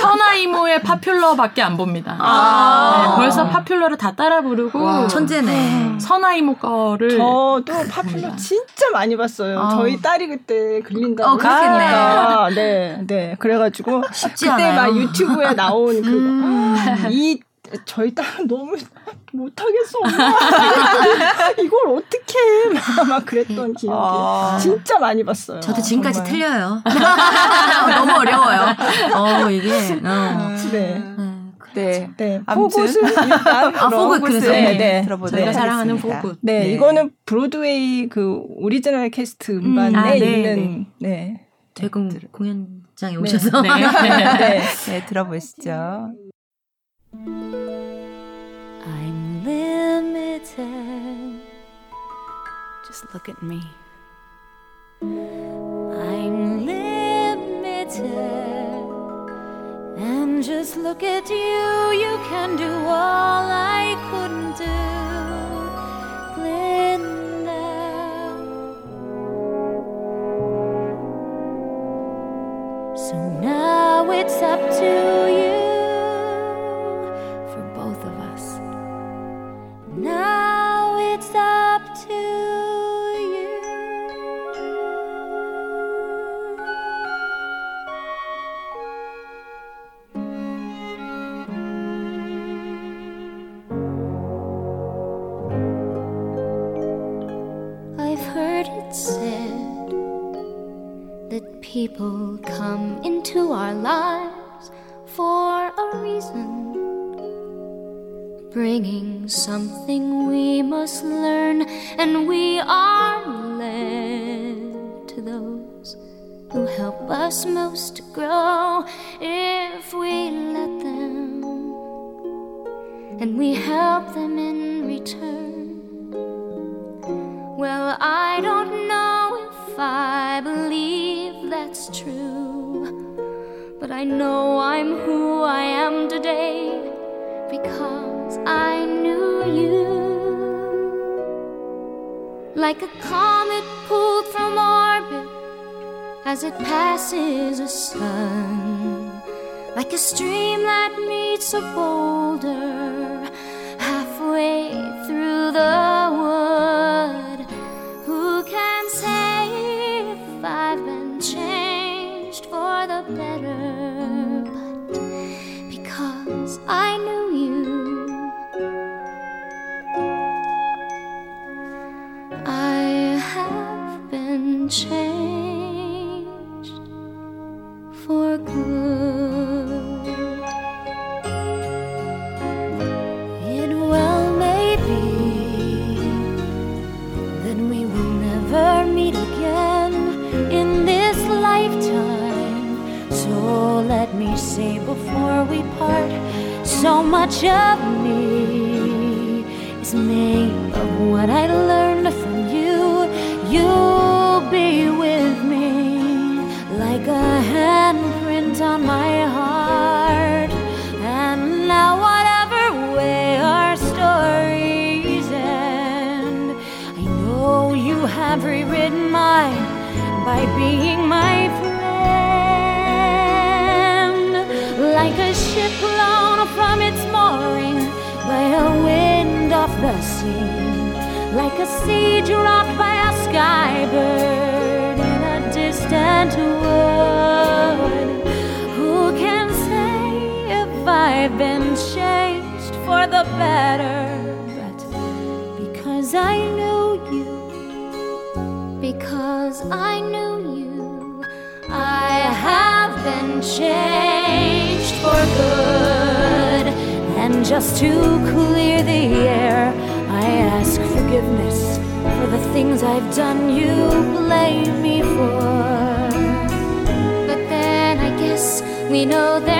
선아 이모의 파퓰러밖에 안 봅니다. 아~ 네, 벌써 파퓰러를 다 따라 부르고 와.
천재네.
선아 이모 거를
저도 파퓰러 진짜 많이 봤어요. 아. 저희 딸이 그때 글린다.
어, 그렇겠네.
아, 네, 네. 그래가지고 그때 않아요. 막 유튜브에 나오 나온 그, 음. 이, 저희 딸은 너무 못하겠어. 이걸 어떻게 해? 막 그랬던 기억이 아. 진짜 많이 봤어요.
저도 지금까지 정말. 틀려요. 너무 어려워요. 어, 이게. 어.
네. 네. 네. For Good은 일단
아, For Good 그래서
네, 네.
들어보도록 저희가 사랑하는 For Good.
네, 네, 이거는 브로드웨이 그 오리지널 캐스트 음반에 음, 아, 네, 있는 네. 네.
대금 공연 장에 네. 오셔서 네.
네. 네, 들어보시죠. I'm limited. Just look at me. I'm limited. And just look at you. You can do all I couldn't do. it's up to
People come into our lives for a reason, bringing something we must learn, and we are led to those who help us most to grow if we let them, and we help them in return. Well, I don't know if I believe true, but I know I'm who I am today because I knew you. Like a comet pulled from orbit as it passes a sun, like a stream that meets a boulder halfway through the so much of me is made of what I learned from you. You'll be with me like a handprint on my heart. And now, whatever way our stories end, I know you have rewritten mine by being Like a seed dropped by a sky bird in a distant wood. Who can say if I've been changed for the better? But because I knew you, because I knew you, I have been changed for good. And just to clear the air, ask forgiveness for the things I've done you blame me for. But then I guess we know there's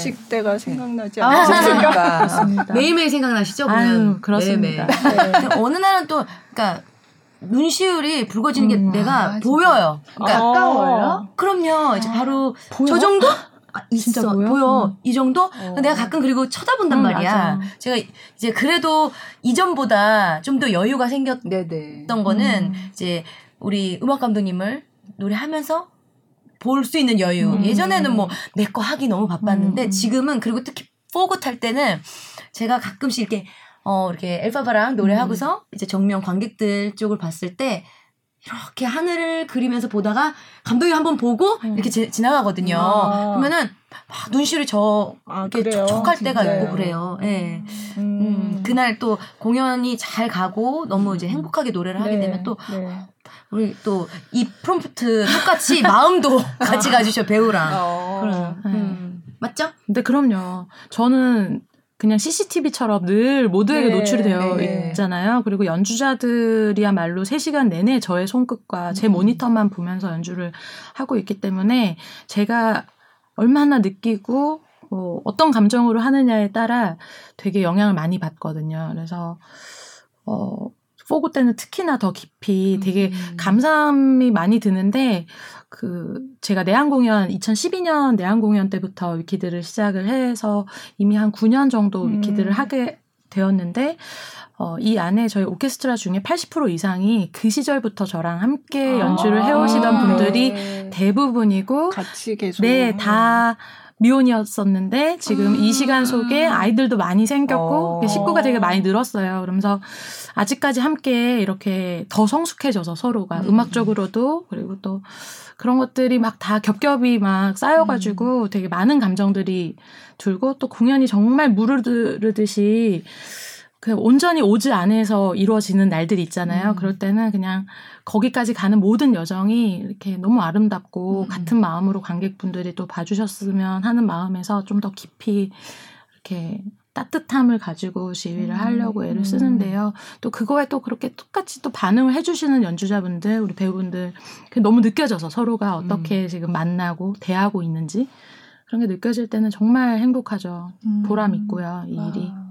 결혼식 때가 생각나지
아,
않으십니까?
그러니까.
매일매일 생각나시죠?
아유? 그렇습니다.
매일매일. 근데 어느 날은 또, 그러니까 눈시울이 붉어지는 게
음,
내가
아.
보여요. 그러니까
가까워요?
그럼요. 이제 바로 저 정도? 아, 있어.
진짜 보여?
보여.
음.
이 정도? 내가 가끔 그리고 쳐다본단
음,
말이야.
맞아.
제가 이제 그래도 이전보다 좀 더 여유가 생겼던
네네.
거는
음.
이제 우리 음악 감독님을 노래하면서 볼 수 있는 여유.
음.
예전에는 뭐 내 거 하기 너무 바빴는데
음.
지금은 그리고 특히 For Good 할 때는 제가 가끔씩 이렇게 어 이렇게 엘파바랑 노래하고서 이제 정면 관객들 쪽을 봤을 때 이렇게 하늘을 그리면서 보다가 감독이 한번 보고 음. 이렇게 지, 나가거든요 아. 그러면은 막 눈시울이 저 아, 이렇게 촉촉할 때가 네. 있고 그래요. 예. 네. 음. 음. 그날 또 공연이 잘 가고 너무 이제 행복하게 노래를 하게 네. 되면 또 네. 우리 또 이 프롬프트 똑같이 마음도 같이 가주셔 배우랑. 어. 그럼. 음. 맞죠?
근데 그럼요. 저는 그냥 CCTV처럼 늘 모두에게 네, 노출이 되어 네. 있잖아요. 그리고 연주자들이야말로 3시간 내내 저의 손끝과 제 음. 모니터만 보면서 연주를 하고 있기 때문에 제가 얼마나 느끼고 뭐 어떤 감정으로 하느냐에 따라 되게 영향을 많이 받거든요. 그래서 어 포고 때는 특히나 더 깊이 되게 음. 감사함이 많이 드는데 그 제가 내한 공연 2012년 내한 공연 때부터 위키드를 시작을 해서 이미 한 9년 정도 음. 위키드를 하게 되었는데 어, 이 안에 저희 오케스트라 중에 80% 이상이 그 시절부터 저랑 함께 아. 연주를 해오시던 분들이 네. 대부분이고
같이 계속
네, 다 미혼이었었는데 지금 음. 이 시간 속에 아이들도 많이 생겼고 어. 식구가 되게 많이 늘었어요. 그러면서 아직까지 함께 이렇게 더 성숙해져서 서로가 음. 악적으로도 그리고 또 그런 것들이 막 다 겹겹이 막 쌓여가지고 음. 되게 많은 감정들이 들고 또 공연이 정말 무르르듯이 그 온전히 오즈 안에서 이루어지는 날들이 있잖아요. 음. 그럴 때는 그냥 거기까지 가는 모든 여정이 이렇게 너무 아름답고 음. 같은 마음으로 관객분들이 또 봐주셨으면 하는 마음에서 좀 더 깊이 이렇게 따뜻함을 가지고 음. 하려고 애를 쓰는데요. 또 그거에 또 그렇게 똑같이 또 반응을 해주시는 연주자분들, 우리 배우분들 너무 느껴져서 서로가 어떻게 음. 지금 만나고 대하고 있는지 그런 게 느껴질 때는 정말 행복하죠. 보람 있고요, 이 일이. 아.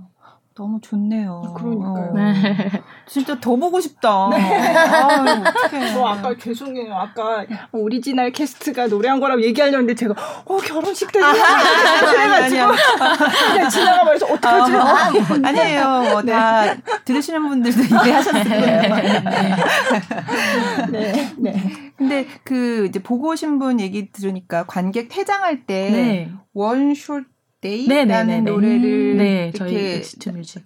너무 좋네요.
아, 그러니까요. 어. 네.
진짜 더 보고 싶다. 네. 아유,
어떡해. 저 아까 죄송해요. 아까 오리지널 캐스트가 노래한 거라고 얘기하려는데 제가 어 결혼식 때 그래가지고 그냥 지나가 버려서 어떡하지? 아,
아, 아니에요. 뭐 다 네. 들으시는 분들도 이해하셨을 거예요. 네. 네. 근데 그 이제 보고 오신 분 얘기 들으니까 관객 퇴장할 때 네. One Short Day라는 노래를 네, 이렇게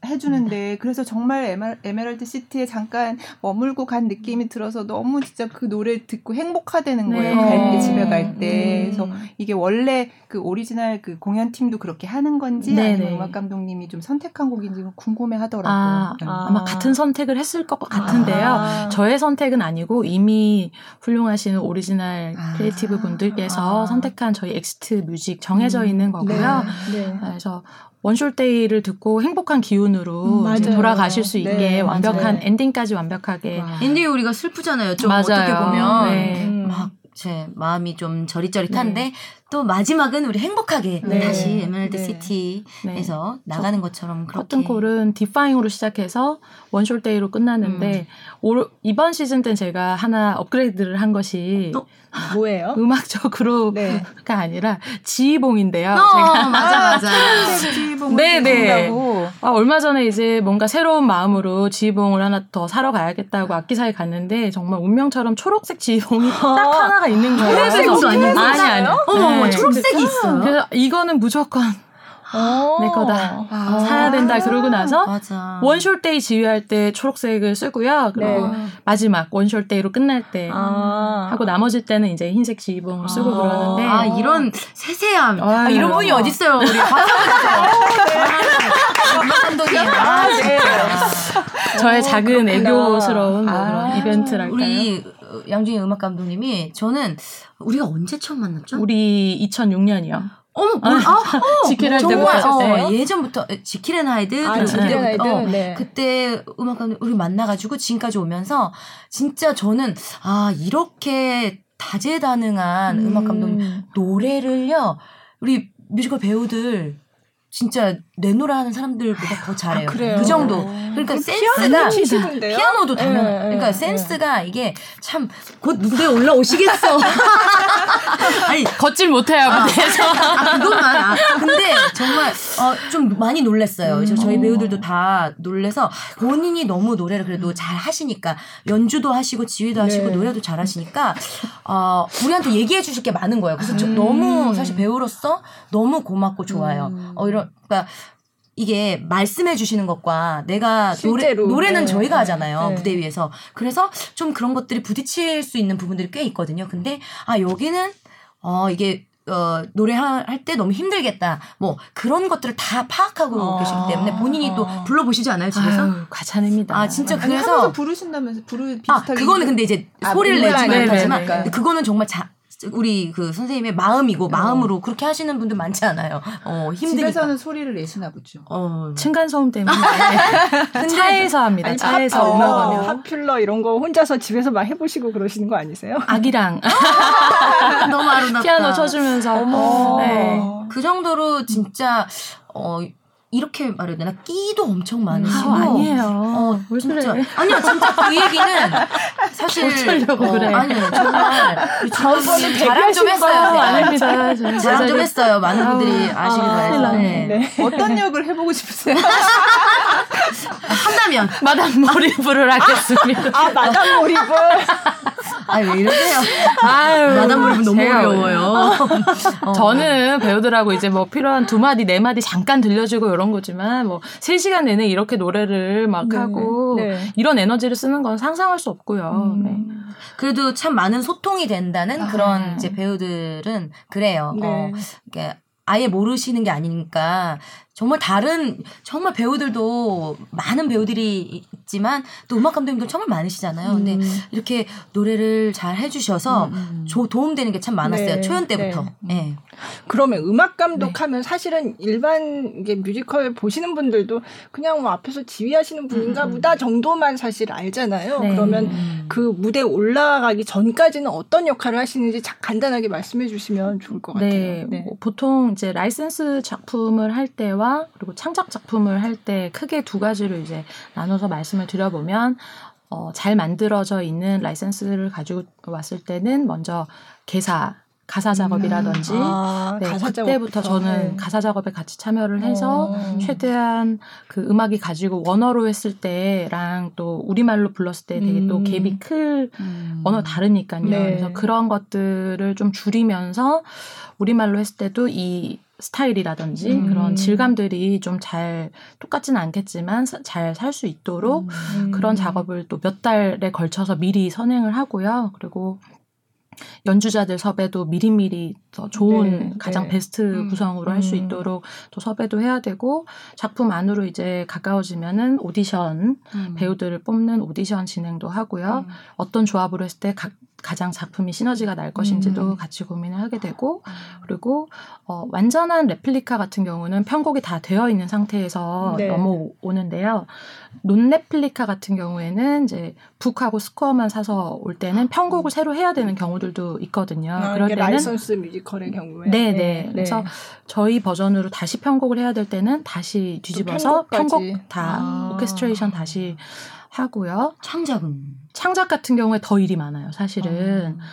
해주는데 그래서 정말 에메, 에메랄드 시티에 잠깐 머물고 간 느낌이 들어서 너무 진짜 그 노래 듣고 행복하다는 네. 거예요. 네. 갈때 집에 갈 때. 음. 그래서 이게 원래 그 오리지널 그 공연 팀도 그렇게 하는 건지 네, 아니면 네. 음악 감독님이 좀 선택한 곡인지 궁금해 하더라고요. 아,
아. 마 같은 선택을 했을 것 같은데요. 아. 저의 선택은 아니고 이미 훌륭하신 오리지널 아. 크리에이티브 분들께서 아. 선택한 저희 exit music 정해져 음. 있는 거고요. 네. 네. 그래서 One Short Day를 듣고 행복한 기운으로 음, 돌아가실 수 있게 네, 완벽한 맞아요. 엔딩까지 완벽하게
와. 엔딩이 우리가 슬프잖아요. 좀 맞아요. 어떻게 보면 네. 음. 막제 마음이 좀 저릿저릿한데 네. 또 마지막은 우리 행복하게 네. 다시 에메랄드 네. 시티에서 네. 나가는 것처럼 그렇게
커튼 콜은 Defying으로 시작해서 One Short Day로 끝났는데 음. 이번 시즌 때 제가 하나 업그레이드를 한 것이 어?
뭐예요?
음악적으로가 네. 아니라 지휘봉인데요.
어, 제가 맞아 맞아.
지휘봉을 네네.
아, 얼마 전에 이제 뭔가 새로운 마음으로 지휘봉을 하나 더 사러 가야겠다고 악기사에 갔는데 정말 운명처럼 초록색 지휘봉이 딱 하나가 있는 거예요.
아니고
아니 아니.
어머 네. 초록색이 있어요.
그래서 이거는 무조건 내 거다. 아. 사야 된다. 그러고 나서 맞아. One Short Day 지휘할 때 초록색을 쓰고요. 그리고 네. 마지막 One Short Day로 끝날 때 아. 하고 나머지 때는 이제 흰색 지휘봉을 쓰고 아. 그러는데
아 이런 세세함 아, 이런 분이 어디 있어요? 우리 감독이 아, 네.
저의 작은 애교스러운 뭐 그런 이벤트랄까요?
우리 양주인 음악 감독님이 저는 우리가 언제 처음 만났죠?
우리 2006년이요.
어머, 아, 아, 어,
지킬앤 때부터
어, 예전부터 지킬앤 하이드 아, 지킬앤 하이드 어, 네. 그때 음악 감독 우리 만나가지고 지금까지 오면서 진짜 저는 아 이렇게 다재다능한 음. 음악 감독님 노래를요 우리 뮤지컬 배우들 진짜 내노라 하는 사람들보다 더 잘해요. 아, 그 정도. 그러니까 센스가 피아노도 당연. 네, 그러니까 네, 센스가 이게 참 곧 무대에 올라오시겠어.
아니 걷질 못해요 무대에서.
아, 아, 그것만. 아, 근데 정말 어, 좀 많이 놀랐어요. 음, 저희 배우들도 다 놀래서 본인이 너무 노래를 그래도 잘 하시니까 연주도 하시고 지휘도 하시고 네. 노래도 잘 하시니까 어, 우리한테 얘기해 주실 게 많은 거예요. 그래서 음. 너무 사실 배우로서 너무 고맙고 좋아요. 음. 어, 이런 그러니까 이게 말씀해 주시는 것과 내가 노래, 노래 는 네. 저희가 하잖아요. 네. 무대 위에서. 그래서 좀 그런 것들이 부딪힐 수 있는 부분들이 꽤 있거든요. 근데 아 여기는 어 이게 어, 노래할 때 너무 힘들겠다. 뭐 그런 것들을 다 파악하고 어. 계시기 때문에 본인이 또 불러보시지 않아요 집에서? 아유,
과찬입니다.
아 진짜 아니, 그래서
부르신다면서 부르 비슷하게.
아 그거는 근데 이제 아, 소리를 내지 못하지만 그거는 정말 자, 우리 그 선생님의 마음이고 어. 마음으로 그렇게 하시는 분들 많지 않아요. 어, 힘드니까.
집에서는 소리를 내시나 보죠. 어.
층간 소음 때문에 차에서 합니다. 아니, 차에서 음악하면
핫플러 이런 거 혼자서 집에서 막 해보시고 그러시는 거 아니세요?
아기랑
너무 아름답다.
피아노 쳐주면서. 어머.
네. 그 정도로 진짜 어 이렇게 말해야 되나 끼도 엄청 많으시고
아, 아니에요. 어,
진짜 그래? 아니요 진짜 그 얘기는 사실
어쩌려고
어,
그래.
아니요 정말 저번에 자랑 좀 했어요.
아닙니다.
자랑 좀 했어요. 많은 분들이 아, 시길 바래서. 네.
네. 어떤 역을 해보고 싶으세요?
한다면
마담 모리브를 하겠습니다.
아 마담 모리브.
아왜 이러세요? 아유 마담 모리브 너무 어려워요.
어. 저는 배우들하고 이제 뭐 필요한 두 마디 네 마디 잠깐 들려주고 이런 거지만 뭐 3 시간 내내 이렇게 노래를 막 네. 하고 네. 이런 에너지를 쓰는 건 상상할 수 없고요. 음. 네.
그래도 참 많은 소통이 된다는 아. 그런 이제 배우들은 그래요. 어, 이게 아예 모르시는 게 아니니까 정말 다른 정말 배우들도 많은 배우들이 있지만 또 음악 감독님도 정말 많으시잖아요. 음. 근데 이렇게 노래를 잘 해주셔서 음. 음. 조, 도움되는 게 참 많았어요. 네. 초연 때부터. 네. 네.
그러면 음악 감독하면 네. 사실은 일반 이게 뮤지컬 보시는 분들도 그냥 뭐 앞에서 지휘하시는 분인가 음. 보다 정도만 사실 알잖아요. 네. 그러면 음. 그 무대 올라가기 전까지는 어떤 역할을 하시는지 간단하게 말씀해 주시면 좋을 것 같아요. 네.
네. 뭐 보통 이제 라이센스 작품을 할 때와 작품과 그리고 창작 작품을 할 때 크게 두 가지로 이제 나눠서 말씀을 드려보면 어, 잘 만들어져 있는 라이센스를 가지고 왔을 때는 먼저 개사 가사 작업이라든지 음. 아, 네, 가사 그때부터 저는 네. 가사 작업에 같이 참여를 해서 어. 최대한 그 음악이 가지고 원어로 했을 때랑 또 우리말로 불렀을 때 되게 음. 또 갭이 클 음. 언어 다르니까요. 네. 그래서 그런 것들을 좀 줄이면서 우리말로 했을 때도 이 스타일이라든지 음. 그런 질감들이 좀 잘 똑같지는 않겠지만 잘 살 수 있도록 음. 그런 작업을 또 몇 달에 걸쳐서 미리 선행을 하고요. 그리고 연주자들 섭외도 미리미리 더 좋은 네, 가장 네. 베스트 음, 구성으로 음. 할수 있도록 또 섭외도 해야 되고 작품 안으로 이제 가까워지면은 오디션 음. 배우들을 뽑는 오디션 진행도 하고요. 음. 어떤 조합으로 했을 때 각, 가장 작품이 시너지가 날 것인지도 음. 같이 고민을 하게 되고 그리고 어, 완전한 레플리카 같은 경우는 편곡이 다 되어 있는 상태에서 네. 넘어오는데요. non replica 같은 경우에는 이제 book하고 score만 사서 올 때는 편곡을 새로 해야 되는 경우들도 있거든요.
아, 그럴 때는 라이선스 뮤지컬의 경우에
네, 네, 네. 그래서 저희 버전으로 다시 편곡을 해야 될 때는 다시 뒤집어서 편곡 다 아. 오케스트레이션 다시 하고요.
창작은
창작 같은 경우에 더 일이 많아요. 사실은. 어.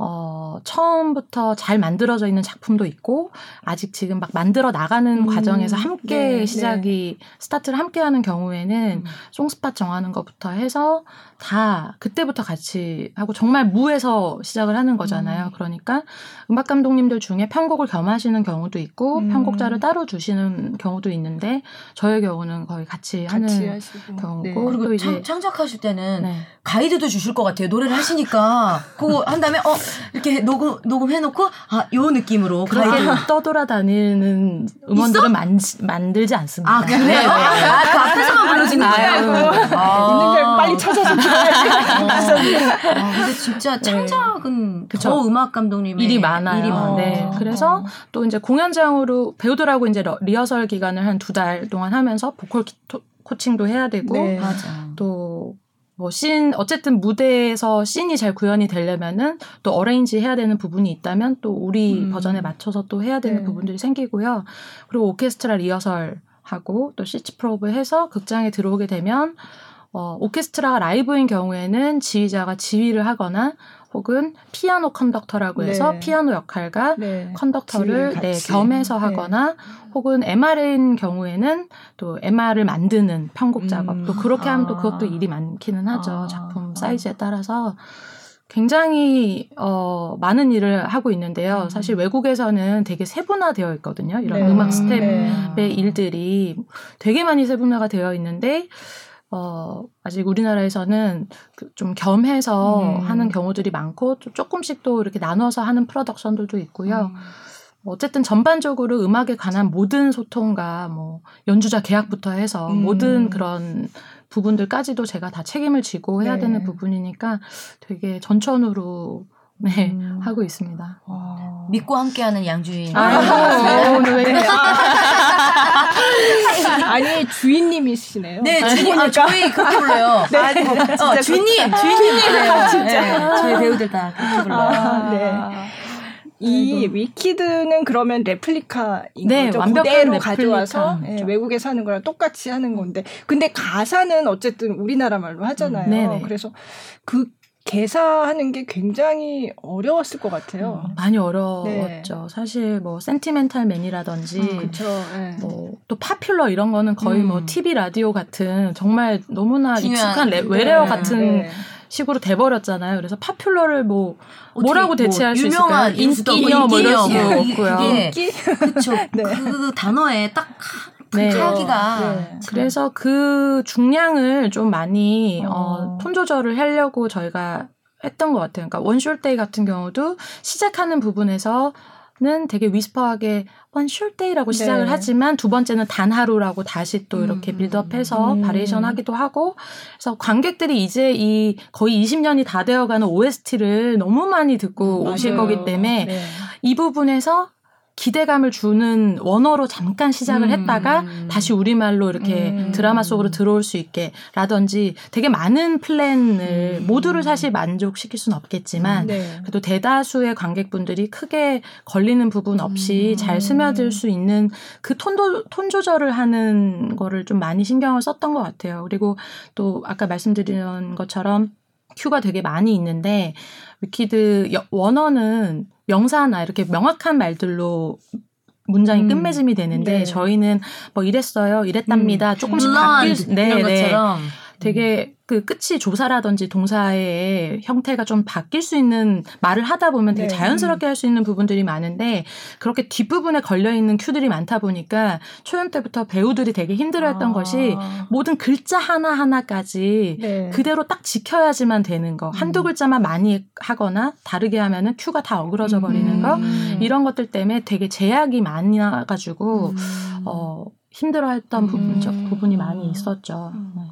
어, 처음부터 잘 만들어져 있는 작품도 있고, 아직 지금 막 만들어 나가는 음, 과정에서 함께 네, 시작이, 네. 스타트를 함께 하는 경우에는 음. 송스팟 정하는 것부터 해서 다 그때부터 같이 하고 정말 무에서 시작을 하는 거잖아요. 음. 그러니까 음악 감독님들 중에 편곡을 겸하시는 경우도 있고 음. 편곡자를 따로 주시는 경우도 있는데 저의 경우는 거의 같이, 같이 하는 하시고. 경우고 네.
그리고 이제 창, 작하실 때는 네. 가이드도 주실 것 같아요. 노래를 하시니까 그거 한 다음에 어 이렇게 녹음 녹음해 놓고 아요 느낌으로
그렇게 떠돌아다니는 음원들은 만, 만들지 않습니다.
아 그래요? 네. 아, 그 앞에서만 불러지는 거예요.
아. 있는 걸 빨리 찾아서
아, 근데 진짜 네. 창작은 네. 더 음악 감독님의
일이 많아요. 일이 많아요. 네. 그래서 어. 또 이제 공연장으로 배우들하고 이제 리허설 기간을 한 두 달 동안 하면서 보컬 coaching도 해야 되고 네. 또 뭐 씬 어쨌든 무대에서 씬이 잘 구현이 되려면은 또 arrange 해야 되는 부분이 있다면 또 우리 음. 버전에 맞춰서 또 해야 되는 네. 부분들이 생기고요. 그리고 오케스트라 리허설 하고 또 Sitzprobe 해서 극장에 들어오게 되면 어, 오케스트라가 라이브인 경우에는 지휘자가 지휘를 하거나 혹은 피아노 conductor라고 해서 네. 피아노 역할과 네. conductor를 네, 겸해서 네. 하거나 혹은 MR인 경우에는 또 MR을 만드는 편곡 작업 음. 또 그렇게 하면 또 그것도 아. 일이 많기는 하죠. 아. 작품 사이즈에 따라서 굉장히 어 많은 일을 하고 있는데요. 음. 사실 외국에서는 되게 세분화되어 있거든요. 이런 네. 음악 스텝의 네. 일들이 되게 많이 세분화가 되어 있는데 어 아직 우리나라에서는 그 좀 겸해서 음. 하는 경우들이 많고 조금씩 또 이렇게 나눠서 하는 프로덕션들도 있고요. 음. 어쨌든 전반적으로 음악에 관한 모든 소통과 뭐 연주자 계약부터 해서 음. 모든 그런 부분들까지도 제가 다 책임을 지고 해야 네. 되는 부분이니까 되게 전천후로 네, 음. 하고 있습니다.
와. 믿고 함께하는 양주인.
아, 오늘 왜 그래? 아니 주인님이시네요.
네, 주인님. 아, 저희 그렇게 불러요. 네, 아, 어, 주인님, 주인님이래요. 아, 진짜. 네, 저희 배우들 다 그렇게 불러요. 아, 네.
이 위키드는 그러면 레플리카인 네, 거죠. 완벽한 로 가져와서 네, 외국에 사는 거랑 똑같이 하는 건데, 근데 가사는 어쨌든 우리나라 말로 하잖아요. 네네. 그래서 그 개사하는 게 굉장히 어려웠을 것 같아요.
음, 많이 어려웠죠. 네. 사실 뭐 센티멘탈 맨이라든지 음, 네. 뭐또 Popular 이런 거는 거의 뭐 음. 뭐 TV 라디오 같은 정말 너무나 익숙한 레, 외래어 네. 같은 네. 식으로 돼버렸잖아요. 그래서 Popular를 뭐 뭐라고 뭐 대체할 뭐 수 있을까요? 인기녀 뭐 이럴 수 없고요.
인기 그렇죠. 네. 그 단어에 딱 네. 하기가 네.
그래서 그 중량을 좀 많이 어. 어, 톤 조절을 하려고 저희가 했던 것 같아요. 그러니까 One Short Day 같은 경우도 시작하는 부분에서 는 되게 위스퍼하게 원쇼데이라고 시작을 네. 하지만 두 번째는 단 하루라고 다시 또 이렇게 음. build up해서 음. variation 하기도 하고 그래서 관객들이 이제 이 거의 20년이 다 되어가는 OST를 너무 많이 듣고 음, 오실 거기 때문에 네. 이 부분에서 기대감을 주는 원어로 잠깐 시작을 음. 했다가 다시 우리말로 이렇게 음. 드라마 속으로 들어올 수 있게 라든지 되게 많은 플랜을 음. 모두를 사실 만족시킬 수는 없겠지만 네. 그래도 대다수의 관객분들이 크게 걸리는 부분 없이 음. 잘 스며들 수 있는 그 톤도, 톤 조절을 하는 거를 좀 많이 신경을 썼던 것 같아요. 그리고 또 아까 말씀드린 것처럼 큐가 되게 많이 있는데 위키드 원어는 명사나 이렇게 명확한 말들로 문장이 음. 끝맺음이 되는데 네. 저희는 뭐 이랬어요, 이랬답니다. 음. 조금씩 바뀔 네, 네. 되게 그 끝이 조사라든지 동사의 형태가 좀 바뀔 수 있는 말을 하다 보면 되게 네. 자연스럽게 할 수 있는 부분들이 많은데 그렇게 뒷부분에 걸려 있는 큐들이 많다 보니까 초연 때부터 배우들이 되게 힘들어했던 아. 것이 모든 글자 하나 하나까지 네. 그대로 딱 지켜야지만 되는 거 한두 음. 글자만 많이 하거나 다르게 하면은 큐가 다 어그러져 버리는 음. 거 이런 것들 때문에 되게 제약이 많이 나가지고 음. 어 힘들어했던 부분 음. 부분이 많이 있었죠. 음. 네.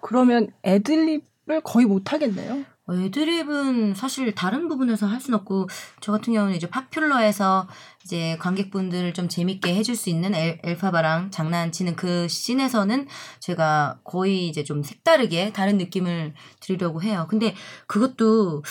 그러면 애드립을 거의 못 하겠네요.
애드립은 사실 다른 부분에서 할 수는 없고 저 같은 경우는 이제 Popular에서 이제 관객분들을 좀 재밌게 해줄 수 있는 엘, 엘파바랑 장난치는 그 씬에서는 제가 거의 이제 좀 색다르게 다른 느낌을 드리려고 해요. 근데 그것도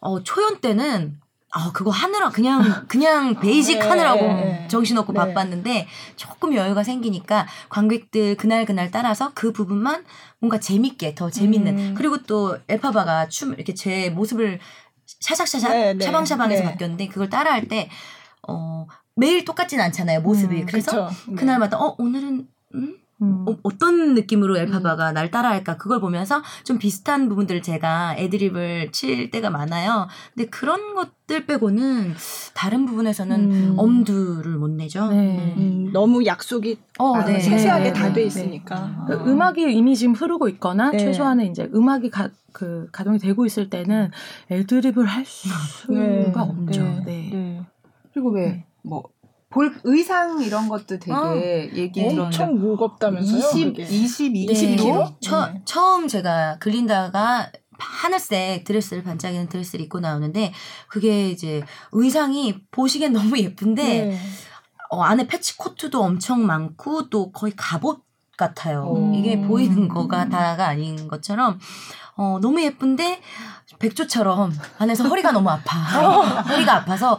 어 초연 때는 아, 그거 하느라 그냥 그냥 basic 네. 하느라고 정신없고 네. 바빴는데 조금 여유가 생기니까 관객들 그날 그날 따라서 그 부분만 뭔가 재밌게 더 재밌는 음. 그리고 또 엘파바가 춤 이렇게 제 모습을 샤샥샤샥 네, 네. 샤방샤방해서 네. 바뀌었는데 그걸 따라할 때 어, 매일 똑같진 않잖아요 모습이 음, 그래서 그쵸. 그날마다 어 오늘은 음? 음. 어, 떤 느낌으로 엘파바가 음. 날 따라할까 그걸 보면서 좀 비슷한 부분들을 제가 애드립을 칠 때가 많아요. 근데 그런 것들 빼고는 다른 부분에서는 음. 엄두를 못 내죠. 네.
네. 음, 너무 약속이 어, 아, 네. 세세하게 네. 다돼 네. 있으니까 아.
그 음악이 이미 지금 흐르고 있거나 네. 최소한의 이제 음악이 가, 그 가동이 되고 있을 때는 애드립을 할 수가 없죠. 네.
그리고 왜 뭐 볼 의상 이런 것도 되게 아, 얘기
들었는데 엄청 무겁다면서요?
20, 20, 20kg?
네. 처, 처음 제가 글린다가 하늘색 드레스를 반짝이는 드레스를 입고 나오는데 그게 이제 의상이 보시기엔 너무 예쁜데 네. 어, 안에 패치 코트도 엄청 많고 또 거의 갑옷 같아요. 오. 이게 보이는 거가 다가 아닌 것처럼 어, 너무 예쁜데 백조처럼 안에서 허리가 너무 아파. 허리가 아파서 하,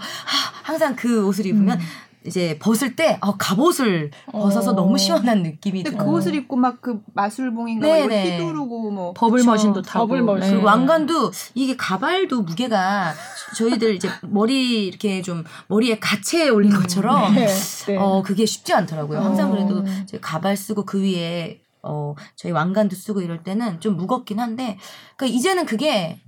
항상 그 옷을 입으면 음. 이제 벗을 때 어, 갑옷을 벗어서 어. 너무 시원한 느낌이
들어요. 그 옷을 입고 막 그 마술봉인가 뭐 휘두르고 뭐
버블머신도 타고
버블머신. 네. 그리고 왕관도 이게 가발도 무게가 저희들 이제 머리 이렇게 좀 머리에 가채 올린 음. 것처럼 네. 네. 어 그게 쉽지 않더라고요. 항상 그래도 어. 가발 쓰고 그 위에 어 저희 왕관도 쓰고 이럴 때는 좀 무겁긴 한데 그러니까 이제는 그게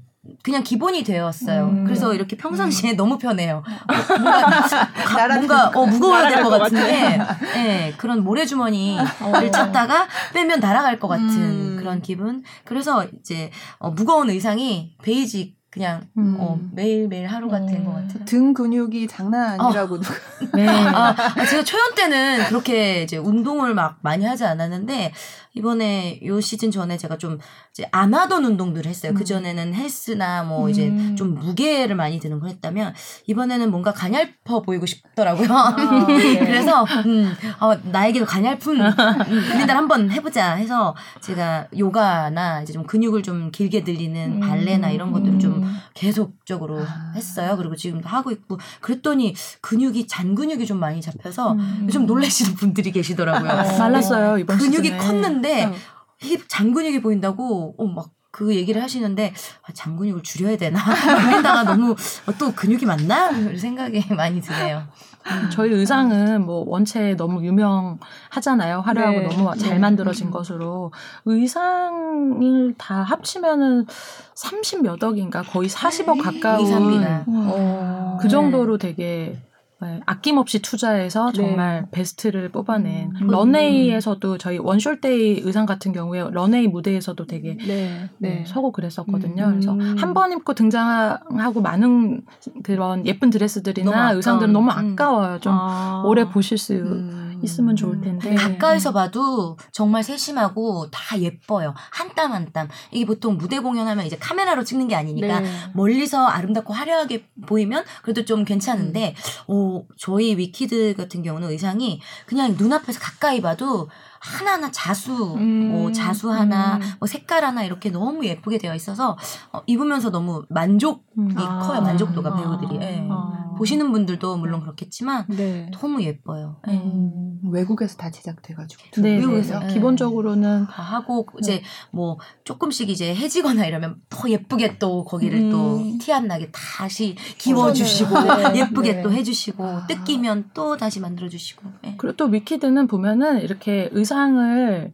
그냥 기본이 되었어요. 음. 그래서 이렇게 평상시에 음. 너무 편해요. 뭔가, 뭔가 어, 무거워야 될 것 같은데, 네, 그런 모래주머니를 어. 찾다가 빼면 날아갈 것 같은 음. 그런 기분. 그래서 이제 어, 무거운 의상이 베이직 그냥 음. 어, 매일매일 하루가 음. 된것 같아요.
등 근육이 장난 아니라고. 어.
네. 아, 제가 초연 때는 그렇게 이제 운동을 막 많이 하지 않았는데 이번에 요 시즌 전에 제가 좀 이제 안 하던 운동들을 했어요. 음. 그 전에는 헬스나 뭐 이제 음. 좀 무게를 많이 드는 걸 했다면 이번에는 뭔가 가냘퍼 보이고 싶더라고요. 아, 네. 그래서 음, 어, 나에게도 가냘픈 근린다를 한번 해보자 해서 제가 요가나 이제 좀 근육을 좀 길게 들리는 음. 발레나 이런 것들을 좀 음. 계속적으로 아. 했어요. 그리고 지금도 하고 있고 그랬더니 근육이 잔 근육이 좀 많이 잡혀서 음. 좀 놀라시는 분들이 계시더라고요.
어, 말랐어요 이번
근육이
시즌에.
컸는데 하는데 어. 힙 장근육이 보인다고 어, 막 그 얘기를 하시는데 아, 장근육을 줄여야 되나? 그러다가 너무 어, 또 근육이 많나? 생각이 많이 드네요.
음, 저희 의상은 뭐 원체 너무 유명하잖아요. 화려하고 네. 너무 잘 네. 만들어진 음. 것으로 의상을 다 합치면은 30몇 억인가 거의 40억 가까운 의상비나. 어. 그 정도로 되게 네, 아낌없이 투자해서 네. 정말 네. 베스트를 뽑아낸 음. 런웨이에서도 저희 One Short Day 의상 같은 경우에 런웨이 무대에서도 되게 네. 네. 서고 그랬었거든요. 음. 그래서 한 번 입고 등장하고 많은 그런 예쁜 드레스들이나 의상들은 너무 음. 아까워요. 좀 아. 오래 보실 수 음. 있으면 좋을 텐데
음. 가까이서 봐도 정말 세심하고 다 예뻐요. 한 땀 한 땀. 이게 보통 무대 공연하면 이제 카메라로 찍는 게 아니니까 멀리서 아름답고 화려하게 보이면 그래도 좀 괜찮은데 오 저희 위키드 같은 경우는 의상이 그냥 눈앞에서 가까이 봐도 하나하나 자수, 음. 뭐 자수 하나, 음. 뭐 색깔 하나 이렇게 너무 예쁘게 되어 있어서 어, 입으면서 너무 만족이 음. 커요. 만족도가 아. 배우들이. 네. 아. 보시는 분들도 물론 그렇겠지만 네. 너무 예뻐요. 네.
음. 외국에서 다 제작돼가지고.
네, 네, 외국에서 네. 기본적으로는
하고 이제 뭐 조금씩 이제 해지거나 이러면 더 예쁘게 또 거기를 음. 또티 안 나게 다시 기워주시고 네. 예쁘게 또 해주시고 아. 뜯기면 또 다시 만들어주시고.
그리고 또 위키드는 보면은 이렇게 의상 의상을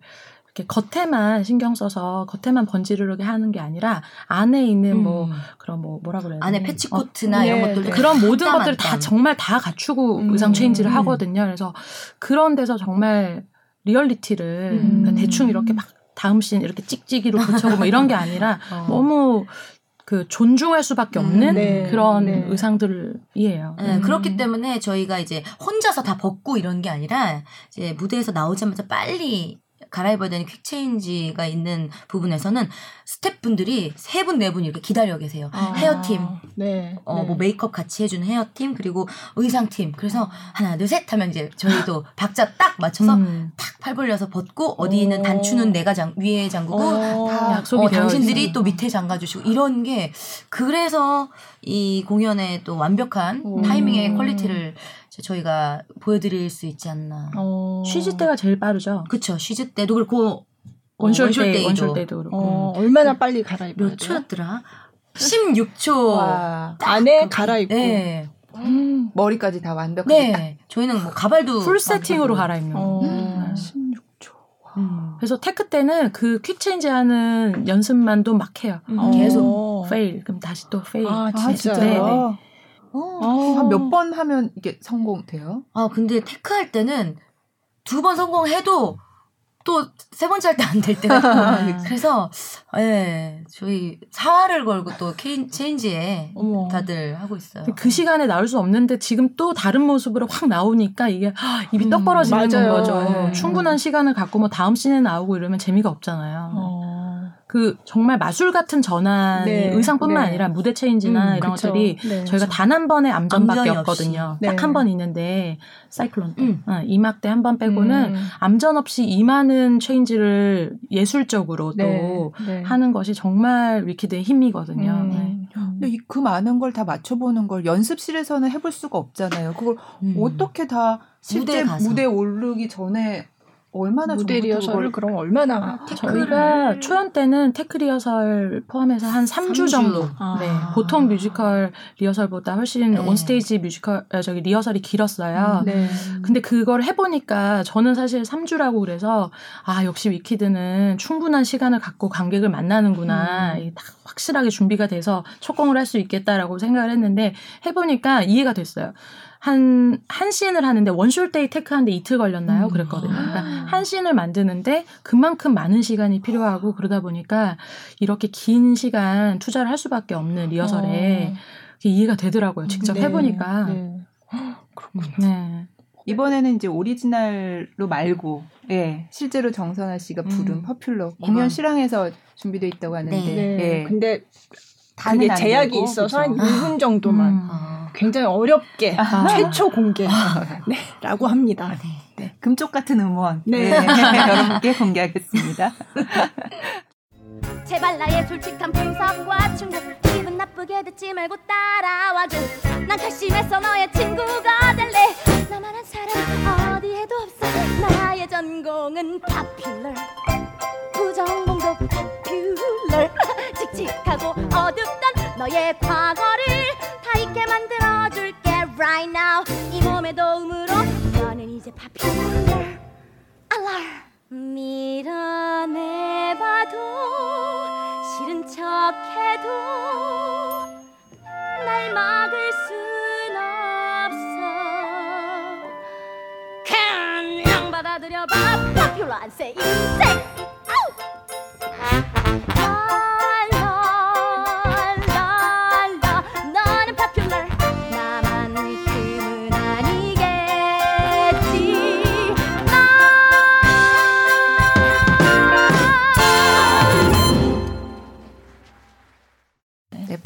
겉에만 신경 써서 겉에만 번지르르게 하는 게 아니라 안에 있는 뭐 음. 뭐 그런 뭐 뭐라 그래야 되나
안에 패치코트나 어, 이런 네, 것들
그런 모든 것들을 다 정말 다 갖추고 음. 의상 체인지를 하거든요. 그래서 그런 데서 정말 리얼리티를 음. 대충 이렇게 막 다음 씬 이렇게 찍찍이로 붙여고 뭐 이런 게 아니라 어. 너무 그 존중할 수밖에 음, 없는 음, 네, 그런 네. 의상들이에요.
네, 음. 그렇기 때문에 저희가 이제 혼자서 다 벗고 이런 게 아니라 이제 무대에서 나오자마자 빨리 갈아입어야 되는 quick change가 있는 부분에서는 스태프분들이 세 분, 네 분 이렇게 기다려 계세요. 아, 헤어팀, 네, 어, 네. 뭐 메이크업 같이 해주는 헤어팀, 그리고 의상팀. 그래서 하나, 둘, 셋 하면 이제 저희도 박자 딱 맞춰서 음. 탁 팔 벌려서 벗고 어디 있는 단추는 내가 장, 위에 잠그고 다 약속이 어, 당신들이 또 밑에 잠가주시고 이런 게 그래서 이 공연의 또 완벽한 오. 타이밍의 quality를 저희가 보여드릴 수 있지 않나. 어.
쉬즈 때가 제일 빠르죠.
그쵸. 쉬즈 때도 그렇고
One Short, One Short 때도. One Short 때도 그렇고.
어, 얼마나 빨리 갈아입어요?
몇 초였더라? 16초
와, 안에 갈아입고. 네.
음, 머리까지 다 완벽하게.
네. 저희는 뭐 가발도
full 세팅으로 갈아입는. 어. 음. 16초. 음. 그래서 tech 때는 그 quick change 하는 연습만도 막 해요. 음. 계속 fail. 그럼 다시 또 fail.
아, 진짜요? 네, 네. 어, 한 몇 번 하면 이게 성공돼요?
아, 근데 tech할 때는 두 번 성공해도 또 세 번째 할 때 안 될 때가 있고 그래서 예 저희 사활을 걸고 또 케인 체인지에 어머. 다들 하고 있어요.
그 시간에 나올 수 없는데 지금 또 다른 모습으로 확 나오니까 이게 입이 음, 떡 벌어지는 거죠. 네. 충분한 시간을 갖고 뭐 다음 씬에 나오고 이러면 재미가 없잖아요. 어. 그 정말 마술 같은 전환이 네. 의상뿐만 네. 아니라 무대 체인지나 음, 이런 그쵸. 것들이 네, 저희가 단 한 번의 암전밖에 없거든요. 딱 한 번 있는데 사이클론 때 음. 어, 이막 때 한 번 빼고는 음. 암전 없이 이 많은 change를 예술적으로 또 네, 네. 하는 것이 정말 위키드의 힘이거든요. 음. 네.
근데 그 많은 걸 다 맞춰보는 걸 연습실에서는 해볼 수가 없잖아요. 그걸 음. 어떻게 다 실제 무대 무대 오르기 전에 얼마나
무대 리허설을 그럼 얼마나 아,
저희가 초연 때는 tech 리허설 포함해서 한 3주, 3주. 정도. 아. 네. 보통 뮤지컬 리허설보다 훨씬 네. on-stage 뮤지컬 아, 저기 리허설이 길었어요. 음, 네. 근데 그걸 해 보니까 저는 사실 3주라고 그래서 아, 역시 위키드는 충분한 시간을 갖고 관객을 만나는구나. 음. 확실하게 준비가 돼서 초공을 할 수 있겠다라고 생각을 했는데 해 보니까 이해가 됐어요. 한, 한 씬을 하는데 One Short Day tech하는데 이틀 걸렸나요? 음. 그랬거든요. 그러니까 한 씬을 만드는데 그만큼 많은 시간이 필요하고 그러다 보니까 이렇게 긴 시간 투자를 할 수밖에 없는 리허설에 어. 이해가 되더라고요. 직접 네. 해보니까. 네.
그렇군요. 네. 이번에는 이제 오리지널로 말고, 예, 실제로 정선아 씨가 부른 음. 퍼퓰러 공연 실황에서 준비되어 있다고 하는데, 네.
예. 근데 그게 제약이 있어서 그쵸? 한 2분 정도만. 음. 굉장히 어렵게 아. 최초 공개 네, 라고 합니다. 네.
네. 금쪽 같은 음원 네. 네. 여러분께 공개하겠습니다. 제발 나의 솔직한 분석과 충고 기분 나쁘게 듣지 말고 따라와줘 난 결심했어 너의 친구가 될래 나만한 사람 어디에도 없어 나의 전공은 popular 부정봉도 popular 칙칙하고 어둡던 너의 과거를 만들어줄게 right now. 이 몸의 도움으로 너는 이제 popular alert 밀어내봐도 싫은 척해도 날 막을 순 없어. 그냥 받아들여봐. popular 새. 인생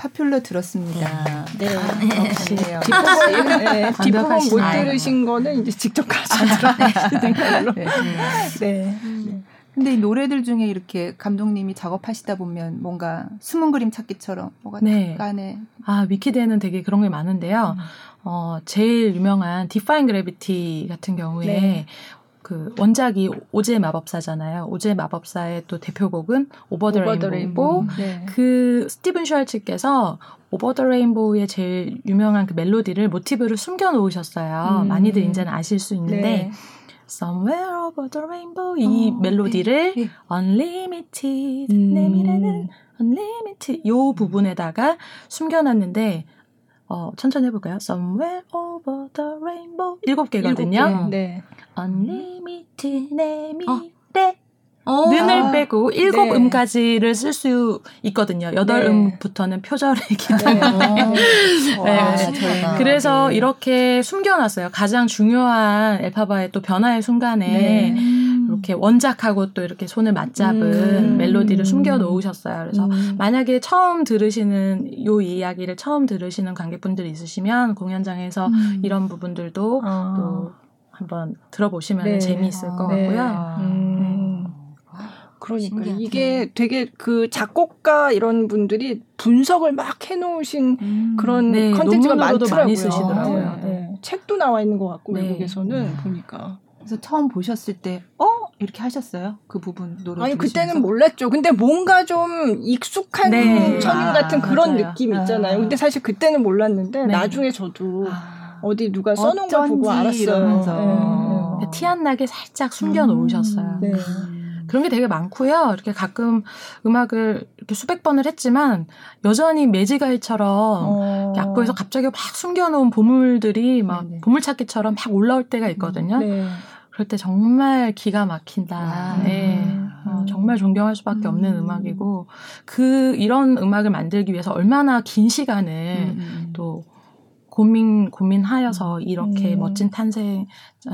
Popular 들었습니다. 네. 네. 아,
역시요. 네. 뒷부분 못 들으신 거는 이제 직접 가서 들어주시는 걸로. 네.
네. 네. 근데 이 노래들 중에 이렇게 감독님이 작업하시다 보면 뭔가 숨은 그림 찾기처럼 뭐가 네. 약간의
아 위키드에는 되게 그런 게 많은데요. 음. 어 제일 유명한 Defying Gravity 같은 경우에 네. 그 원작이 오즈의 마법사잖아요. 오즈의 마법사의 또 대표곡은 Over the Rainbow. Rainbow. 네. 그 스티븐 슈왈츠께서 오버 더 레인보우의 제일 유명한 그 멜로디를 모티브를 숨겨 놓으셨어요. 음. 많이들 이제는 아실 수 있는데 네. Somewhere over the rainbow 이 어, 멜로디를 네, 네. Unlimited 음. 내 미래는 Unlimited 요 부분에다가 숨겨놨는데 어, 천천히 해볼까요? Somewhere over the rainbow 일곱 개거든요. 네. Unlimited 내 미래 어. 는을 아, 빼고 일곱 네. 음까지를 쓸 수 있거든요. 여덟 네. 음부터는 표절이기 네. 때문에. 네. 네. 그래서 네. 이렇게 숨겨놨어요. 가장 중요한 엘파바의 또 변화의 순간에 네. 이렇게 원작하고 또 이렇게 손을 맞잡은 음. 멜로디를 숨겨 놓으셨어요. 그래서 음. 만약에 처음 들으시는 요 이야기를 처음 들으시는 관객분들 있으시면 공연장에서 음. 이런 부분들도 아. 또 한번 들어보시면 재미있을 것 같고요. 음.
그러니까 이게 되게 그 작곡가 이런 분들이 분석을 막 해놓으신 음. 그런 네, 컨텐츠가 많더라고요. 쓰시더라고요. 네. 네. 책도 나와 있는 것 같고 네. 외국에서는 음. 보니까.
그래서 처음 보셨을 때, 어? 이렇게 하셨어요? 그 부분 노래
아니 그때는 몰랐죠. 근데 뭔가 좀 익숙한 네. 천인 아, 같은 그런 맞아요. 느낌 있잖아요. 아. 근데 사실 그때는 몰랐는데 네. 나중에 저도 아. 어디 누가 써놓은 거 보고 알았어요. 이러면서.
네. 티안 나게 살짝 숨겨 놓으셨어요. 음. 그런 게 되게 많고요. 이렇게 가끔 음악을 이렇게 수백 번을 했지만 여전히 매지가이처럼 어. 악보에서 갑자기 막 숨겨놓은 보물들이 막 네네. 보물찾기처럼 막 올라올 때가 있거든요. 네. 그럴 때 정말 기가 막힌다. 아. 네. 어, 정말 존경할 수밖에 음. 없는 음 악이고 그 이런 음악을 만들기 위해서 얼마나 긴 시간을 음. 음, 음. 또 고민 고민하여서 이렇게 음. 멋진 탄생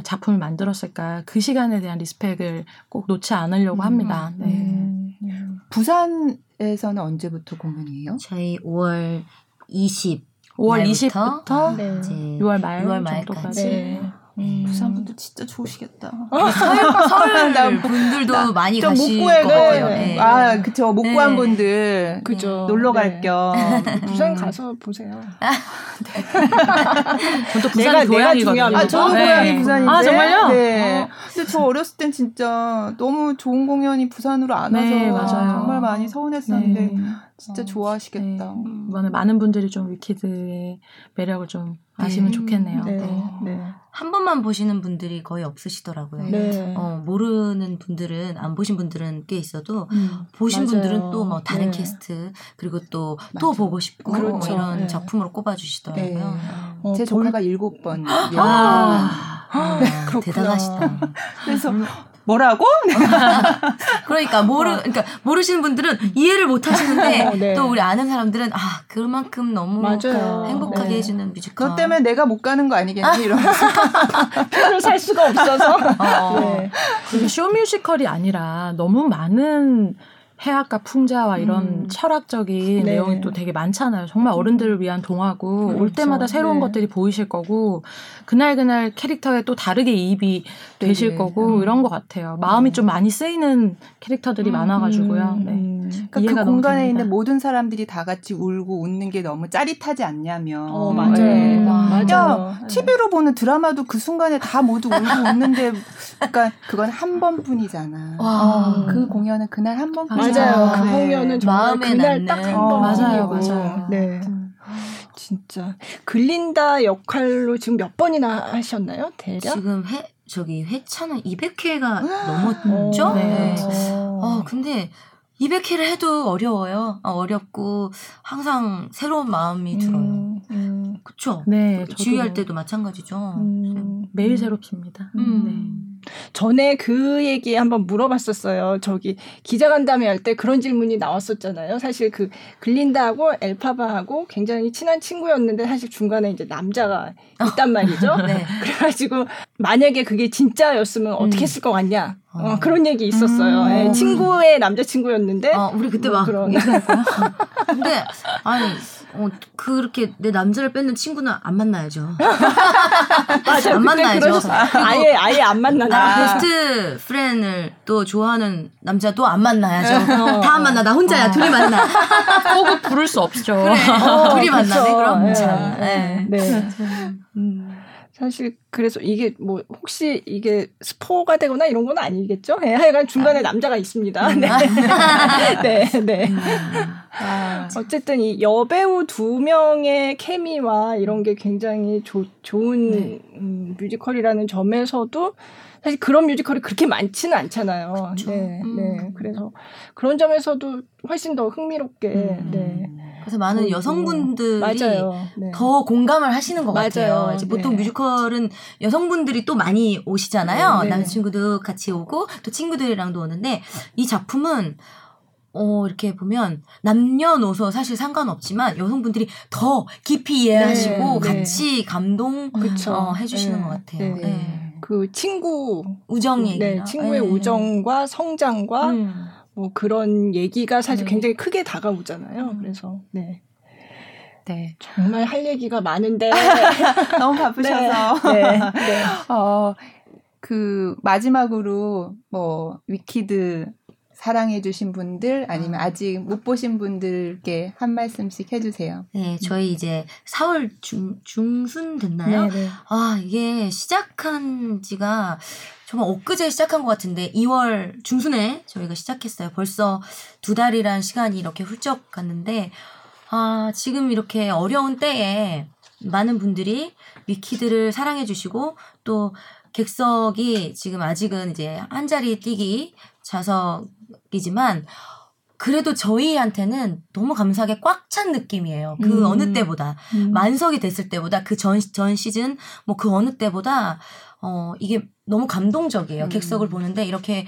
작품을 만들었을까 그 시간에 대한 리스펙을 꼭 놓지 않으려고 음. 합니다. 네. 음.
부산에서는 언제부터 공연이에요?
저희 5월 20
5월 20부터 네. 6월 말 6월 말까지. 네.
음. 부산 분들 진짜 좋으시겠다.
서울, 서울 분들도 나, 많이 가실 것 같아요. 네.
아, 그쵸. 못 구한 네. 분들.
그죠.
놀러 갈 겸.
부산 가서 보세요.
또 부산이 고향이거든요.
아, 저도 네. 고향이 부산인데.
아, 정말요?
네. 어. 근데 저 어렸을 땐 진짜 너무 좋은 공연이 부산으로 안 와서 네, 정말 많이 서운했었는데 네. 진짜 어, 좋아하시겠다. 네.
이번에 많은 분들이 좀 위키드의 매력을 좀 아시면 좋겠네요.
네. 한 번만 보시는 분들이 거의 없으시더라고요. 어, 모르는 분들은 안 보신 분들은 꽤 있어도 음, 보신 맞아요. 분들은 또 뭐 다른 캐스트 그리고 또또 또 보고 싶고 뭐 그렇죠. 뭐 이런 작품으로 꼽아주시더라고요.
어, 제 조카가 일곱 번.
아, 아, 대단하시다.
그래서 뭐라고?
그러니까 모르 그러니까 모르시는 분들은 이해를 못 하시는데 어, 네. 또 우리 아는 사람들은 아 그만큼 너무 맞아요. 행복하게 네. 해주는 뮤지컬.
그것 때문에 내가 못 가는 거 아니겠니 이러면서
표를 살 수가 없어서. 어.
네. 쇼 뮤지컬이 아니라 너무 많은 해학과 풍자와 이런 음. 철학적인 네. 내용이 또 되게 많잖아요. 정말 어른들을 위한 동화고 그렇죠. 올 때마다 새로운 네. 것들이 보이실 거고 그날 그날 캐릭터에 또 다르게 이입이 네. 되실 거고 음. 이런 것 같아요. 마음이 좀 많이 쓰이는 캐릭터들이 음. 많아가지고요. 음. 네.
그러니까 그 공간에 됩니다. 있는 모든 사람들이 다 같이 울고 웃는 게 너무 짜릿하지 않냐면.
어, 맞아요. 네.
맞아. TV로 보는 드라마도 그 순간에 다 모두 울고 웃는데, 그러니까 그건 한 번뿐이잖아. 와. 그 공연은 그날 한 번뿐.
맞아요. 그 공연은 정말 그날 딱 한 번.
맞아요, 맞아요.
네. 음. 진짜 글린다 역할로 지금 몇 번이나 하셨나요? 대략?
지금 회 저기 회차는 200회가 넘었죠. 네. 네. 어 근데 200회를 해도 어려워요. 어, 렵고 항상 새로운 마음이 음, 들어요. 음. 그쵸? 네. 주의할 때도 마찬가지죠. 음,
매일 새롭습니다. 음. 네.
전에 그 얘기 한번 물어봤었어요. 저기 기자간담회 할 때 그런 질문이 나왔었잖아요. 사실 그 글린다하고 엘파바하고 굉장히 친한 친구였는데 사실 중간에 이제 남자가 있단 말이죠. 네. 그래가지고 만약에 그게 진짜였으면 음. 어떻게 했을 것 같냐. 어, 어, 그런 얘기 있었어요. 음. 네, 친구의 남자친구였는데.
어, 우리 그때 뭐막 그런. 근데 아니 어, 그렇게 내 남자를 뺏는 친구는 안 만나야죠.
맞아, 안 만나야죠. 아예 아예 안 만나나.
나 베스트 프렌을 또 좋아하는 남자도 안 만나야죠. 어, 다안 만나. 나 혼자야. 어. 둘이 만나.
꼭 부를 수 없죠.
그래. 어, 둘이 만나네. 그럼 네. 참. 네. 네.
음. 사실 그래서 이게 뭐 혹시 이게 스포가 되거나 이런 건 아니겠죠? 네, 하여간 중간에 아. 남자가 있습니다. 음. 네. 네, 네. 음. 아, 어쨌든 이 여배우 두 명의 케미와 이런 게 굉장히 조, 좋은 네. 음, 뮤지컬이라는 점에서도 사실 그런 뮤지컬이 그렇게 많지는 않잖아요. 그쵸. 네, 음. 네. 그래서 그런 점에서도 훨씬 더 흥미롭게 음. 네.
그래서 많은 그 여성분들이 네. 더 공감을 하시는 것 맞아요. 같아요. 이제 보통 네. 뮤지컬은 여성분들이 또 많이 오시잖아요. 네. 남자친구도 같이 오고 또 친구들이랑도 오는데 이 작품은 어, 이렇게 보면 남녀노소 사실 상관없지만 여성분들이 더 깊이 이해하시고 네, 네. 같이 감동 어, 해주시는 네, 것 같아요. 네. 네.
그 친구
우정 얘기,
네, 친구의 우정과 성장과 음. 뭐 그런 얘기가 사실 네. 굉장히 크게 다가오잖아요. 음. 그래서 네. 네. 정말 할 얘기가 많은데
너무 바쁘셔서. 네. 네. 네. 어, 그 마지막으로 뭐 위키드 사랑해주신 분들 아니면 아. 직 못 보신 분들께 한 말씀씩 해주세요.
네, 저희 이제 4월 중 중순 됐나요? 네네. 네. 아 이게 시작한 지가 정말 엊그제 시작한 것 같은데 2월 중순에 저희가 시작했어요. 벌써 두 달이란 시간이 이렇게 훌쩍 갔는데 아 지금 이렇게 어려운 때에 많은 분들이 위키드를 사랑해 주시고 또 객석이 지금 아직은 이제 한 자리 뛰기 좌석이지만 그래도 저희한테는 너무 감사하게 꽉 찬 느낌이에요. 그 음. 어느 때보다 음. 만석이 됐을 때보다 그전전 시즌 뭐 그 어느 때보다 어 이게 너무 감동적이에요. 음. 객석을 보는데 이렇게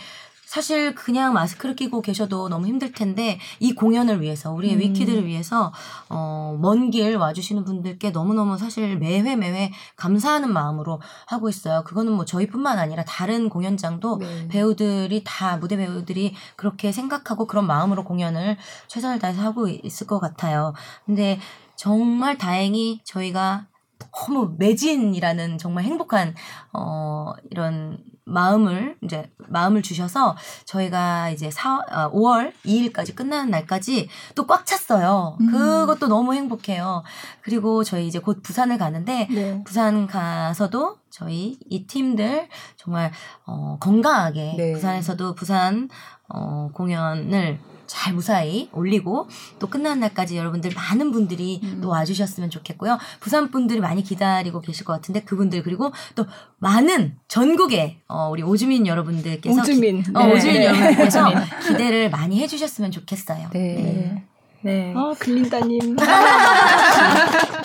사실 그냥 마스크를 끼고 계셔도 너무 힘들 텐데 이 공연을 위해서 우리의 음. 위키들을 위해서 어, 먼 길 와주시는 분들께 너무너무 사실 매회 매회 감사하는 마음으로 하고 있어요. 그거는 뭐 저희뿐만 아니라 다른 공연장도 네. 배우들이 다 무대 배우들이 그렇게 생각하고 그런 마음으로 공연을 최선을 다해서 하고 있을 것 같아요. 근데 정말 다행히 저희가 너무 매진이라는 정말 행복한 어 이런 마음을 이제 마음을 주셔서 저희가 이제 4, 아, 5월 2일까지 끝나는 날까지 또 꽉 찼어요. 음. 그것도 너무 행복해요. 그리고 저희 이제 곧 부산을 가는데 네. 부산 가서도 저희 이 팀들 정말 어 건강하게 네. 부산에서도 부산 어 공연을 잘 무사히 올리고 또 끝나는 날까지 여러분들 많은 분들이 음. 또 와주셨으면 좋겠고요. 부산 분들이 많이 기다리고 계실 것 같은데 그분들 그리고 또 많은 전국의 어, 우리 오주민 여러분들께서
오주민
기, 어, 네. 오주민 네. 여러분께서 기대를 많이 해주셨으면 좋겠어요.
네. 네. 네. 어, 글린다님.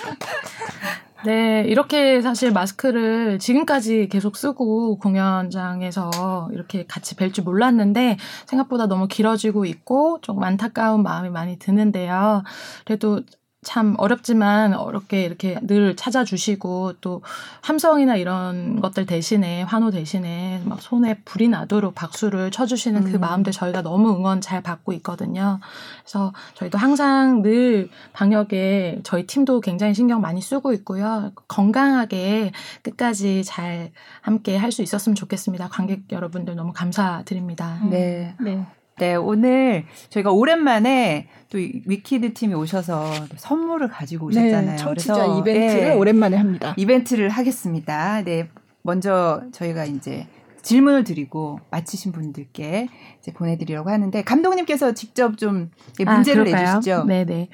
네, 이렇게 사실 마스크를 지금까지 계속 쓰고 공연장에서 이렇게 같이 뵐 줄 몰랐는데 생각보다 너무 길어지고 있고 조금 안타까운 마음이 많이 드는데요. 그래도 참 어렵지만 어렵게 이렇게 늘 찾아주시고 또 함성이나 이런 것들 대신에 환호 대신에 막 손에 불이 나도록 박수를 쳐주시는 그 음. 그 마음들 저희가 너무 응원 잘 받고 있거든요. 그래서 저희도 항상 늘 방역에 저희 팀도 굉장히 신경 많이 쓰고 있고요. 건강하게 끝까지 잘 함께 할 수 있었으면 좋겠습니다. 관객 여러분들 너무 감사드립니다.
네. 네. 네, 오늘 저희가 오랜만에 또 위키드 팀이 오셔서 선물을 가지고 네, 오셨잖아요. 네,
청취자 그래서 이벤트를 네, 오랜만에 합니다.
이벤트를 하겠습니다. 네, 먼저 저희가 이제 질문을 드리고 마치신 분들께 이제 보내드리려고 하는데 감독님께서 직접 좀 문제를 아, 내주시죠.
네네.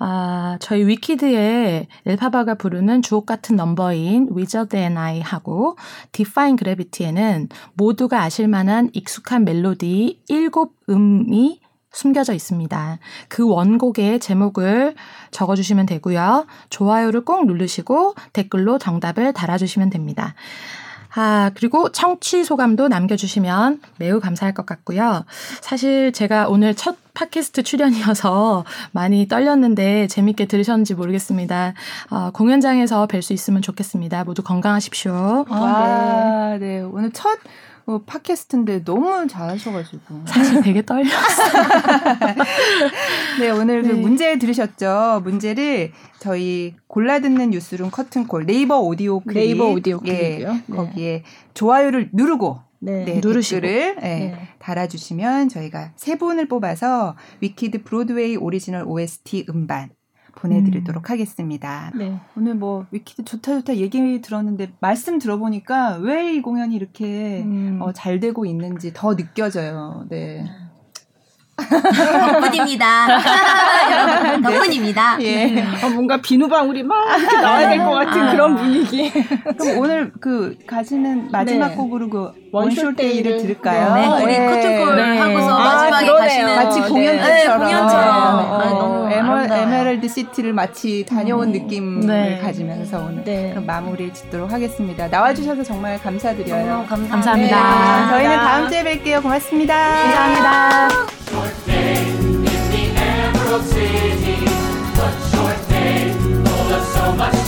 아, 저희 위키드에 엘파바가 부르는 주옥 같은 넘버인 Wizard and I 하고 Define Gravity에는 모두가 아실 만한 익숙한 멜로디 7음이 숨겨져 있습니다. 그 원곡의 제목을 적어주시면 되고요. 좋아요를 꼭 누르시고 댓글로 정답을 달아주시면 됩니다. 아, 그리고 청취 소감도 남겨주시면 매우 감사할 것 같고요. 사실 제가 오늘 첫 팟캐스트 출연이어서 많이 떨렸는데 재밌게 들으셨는지 모르겠습니다. 어, 공연장에서 뵐 수 있으면 좋겠습니다. 모두 건강하십시오.
아, 네. 네. 오늘 첫 어, 팟캐스트인데 너무 잘하셔가지고.
사실 되게 떨렸어요.
네, 오늘 그 네. 그 문제 들으셨죠? 문제를 저희 골라 듣는 뉴스룸 커튼콜 네이버 오디오 클립.
네이버 오디오 클립이요?
예, 네. 거기에 좋아요를 누르고 네, 네 누르시고 댓글을 네, 네. 달아주시면 저희가 세 분을 뽑아서 위키드 브로드웨이 오리지널 OST 음반 보내드리도록 음. 하겠습니다. 네. 오늘 뭐 위키드 좋다 좋다 얘기 들었는데 말씀 들어보니까 왜 이 공연이 이렇게 음. 어, 잘 되고 있는지 더 느껴져요. 네.
덕분입니다. 여러분, 덕분입니다.
예. 어, 뭔가 비누방울이 막 이렇게 나와야 될 것 같은 아. 그런 분위기.
그럼 오늘 그 가시는 마지막 네. 곡으로 그 One Short Day를 들을까요? 네,
우리 네. 커튼콜 네. 하고서 아, 마지막에 그러네요. 가시는
마치 공연 네, 때처럼.
공연처럼.
아, 너무 에머, 에메랄드 시티를 마치 다녀온 음. 느낌을 네. 가지면서 오늘 그럼 마무리 짓도록 하겠습니다. 나와주셔서 정말 감사드려요.
감, 감사합니다.
저희는 다음 주에 뵐게요. 고맙습니다.
감사합니다.
Much